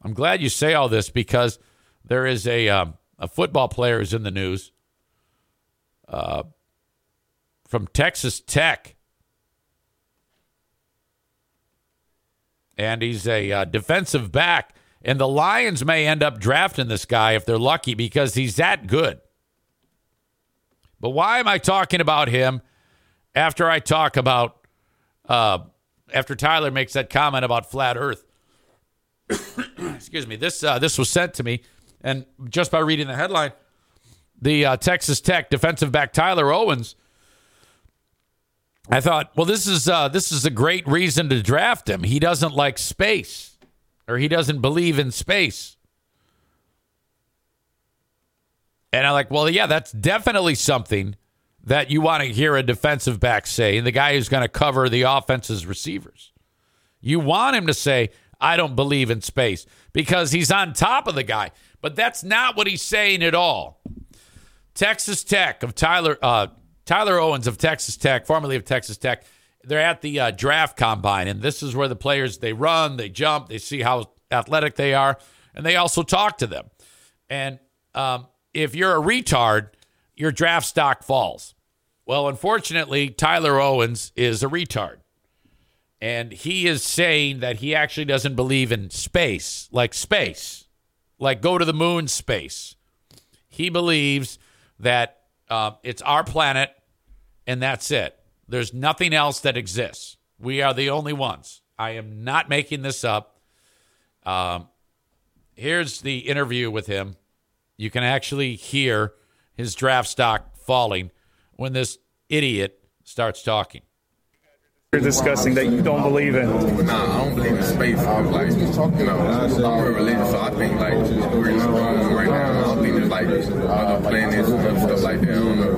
I'm glad you say all this because there is a, um, a football player is in the news uh, from Texas Tech and he's a uh, defensive back. And the Lions may end up drafting this guy if they're lucky because he's that good. But why am I talking about him after I talk about, uh, after Tyler makes that comment about flat Earth? Excuse me. This uh, this was sent to me, and just by reading the headline, the uh, Texas Tech defensive back Tyler Owens I thought, well, this is uh, this is a great reason to draft him. He doesn't like space, or he doesn't believe in space. And I'm like, well, yeah, that's definitely something that you want to hear a defensive back say, and the guy who's going to cover the offense's receivers. You want him to say, I don't believe in space because he's on top of the guy. But that's not what he's saying at all. Texas Tech of Tyler uh, Tyler Owens of Texas Tech, formerly of Texas Tech, they're at the uh, draft combine, and this is where the players they run, they jump, they see how athletic they are, and they also talk to them. And um, if you're a retard, your draft stock falls. Well, unfortunately, Tyler Owens is a retard. And he is saying that he actually doesn't believe in space, like space, like go to the moon space. He believes that uh, it's our planet, and that's it. There's nothing else that exists. We are the only ones. I am not making this up. Um, here's the interview with him. You can actually hear his draft stock falling when this idiot starts talking. You're discussing that you don't believe in. Nah, I don't believe in space. I'm like, you know, I'm real religious, so I think like we're just wrong right now. I don't think there's like other planets and stuff like that. I don't know.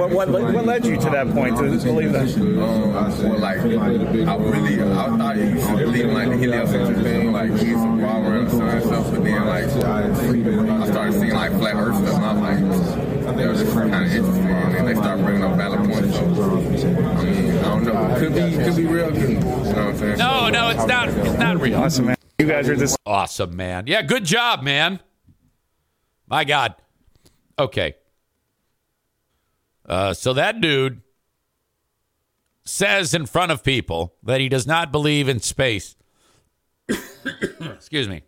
What, what, what led you to that point to believe that? Um, well, like, I really, I thought you used to believe in like the heliocentric thing, like he's revolve around the and stuff, but then like I started seeing like flat Earth stuff, and I was like, that was just kind of interesting, and they start bringing up valid points. So, I mean, I don't know, could be, could be real. You know what I'm saying? No, no, it's not. It's not real. Awesome, man. You guys are just awesome, man. Yeah, good job, man. My God. Okay. Uh, so that dude says in front of people that he does not believe in space. Excuse me.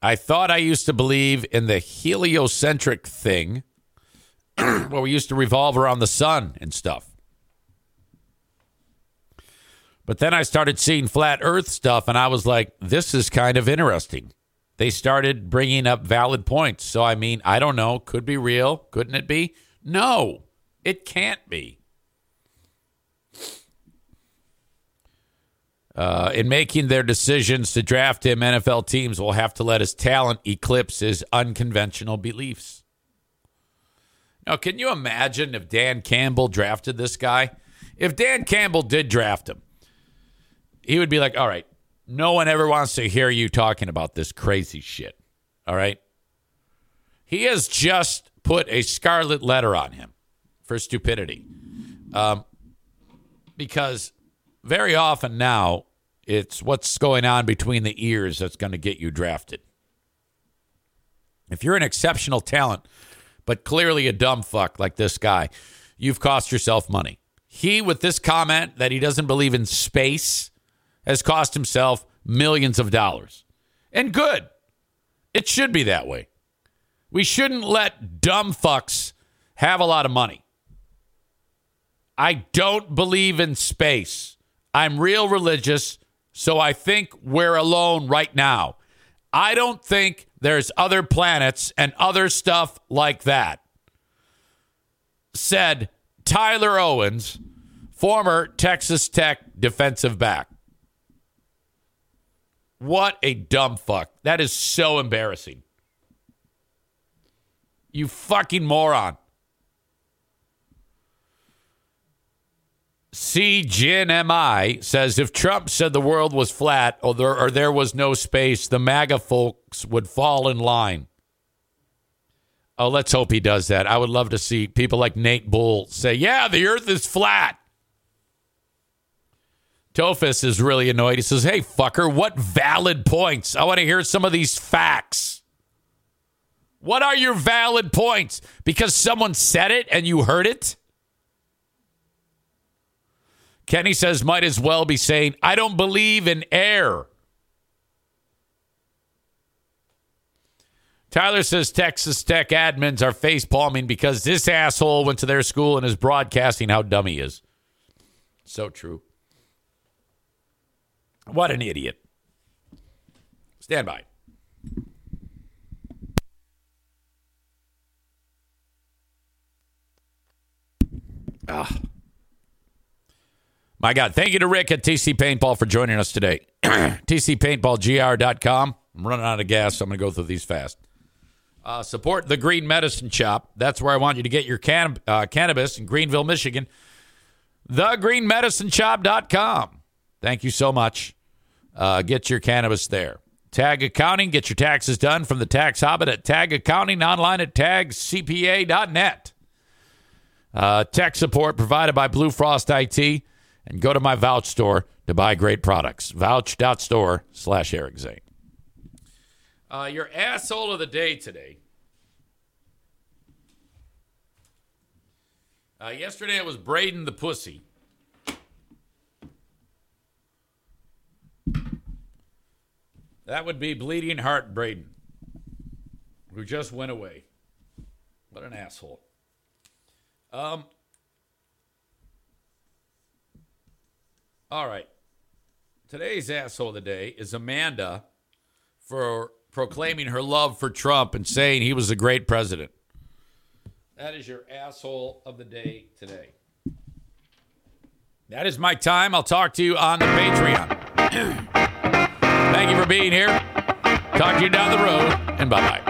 I thought I used to believe in the heliocentric thing where we used to revolve around the sun and stuff. But then I started seeing flat earth stuff and I was like, this is kind of interesting. They started bringing up valid points. So, I mean, I don't know. Could be real. Couldn't it be? No, it can't be. Uh, in making their decisions to draft him, NFL teams will have to let his talent eclipse his unconventional beliefs. Now, can you imagine if Dan Campbell drafted this guy? If Dan Campbell did draft him, he would be like, all right, no one ever wants to hear you talking about this crazy shit. All right? He has just put a scarlet letter on him for stupidity. Um, because very often now, it's what's going on between the ears that's going to get you drafted. If you're an exceptional talent, but clearly a dumb fuck like this guy, you've cost yourself money. He, with this comment that he doesn't believe in space, has cost himself millions of dollars. And good. It should be that way. We shouldn't let dumb fucks have a lot of money. I don't believe in space. I'm real religious, so I think we're alone right now. I don't think there's other planets and other stuff like that. Said Tyler Owens, former Texas Tech defensive back. What a dumb fuck. That is so embarrassing. You fucking moron. C. Says if Trump said the world was flat or there, or there was no space, the MAGA folks would fall in line. Oh, let's hope he does that. I would love to see people like Nate Bull say, yeah, the earth is flat. Tofus is really annoyed. He says, hey, fucker, what valid points? I want to hear some of these facts. What are your valid points? Because someone said it and you heard it? Kenny says, might as well be saying, I don't believe in air. Tyler says Texas Tech admins are face palming because this asshole went to their school and is broadcasting how dumb he is. So true. What an idiot. Stand by. Ah. My God. Thank you to Rick at TC Paintball for joining us today. TCPaintballGR.com. I'm running out of gas, so I'm going to go through these fast. Uh, support the Green Medicine Shop. That's where I want you to get your can- uh, cannabis in Greenville, Michigan. TheGreenMedicineShop.com. Thank you so much. Uh, get your cannabis there. Tag Accounting. Get your taxes done from the Tax Hobbit at Tag Accounting, online at tagcpa.net. Uh, tech support provided by Blue Frost IT. And go to my Vouch store to buy great products. Vouch.store slash Eric Zane. Uh, your asshole of the day today. Uh, yesterday it was Braden the Pussy. That would be Bleeding Heart Braden, who just went away. What an asshole. Um. All right. Today's asshole of the day is Amanda for proclaiming her love for Trump and saying he was a great president. That is your asshole of the day today. That is my time. I'll talk to you on the Patreon. Thank you for being here. Talk to you down the road, and bye bye.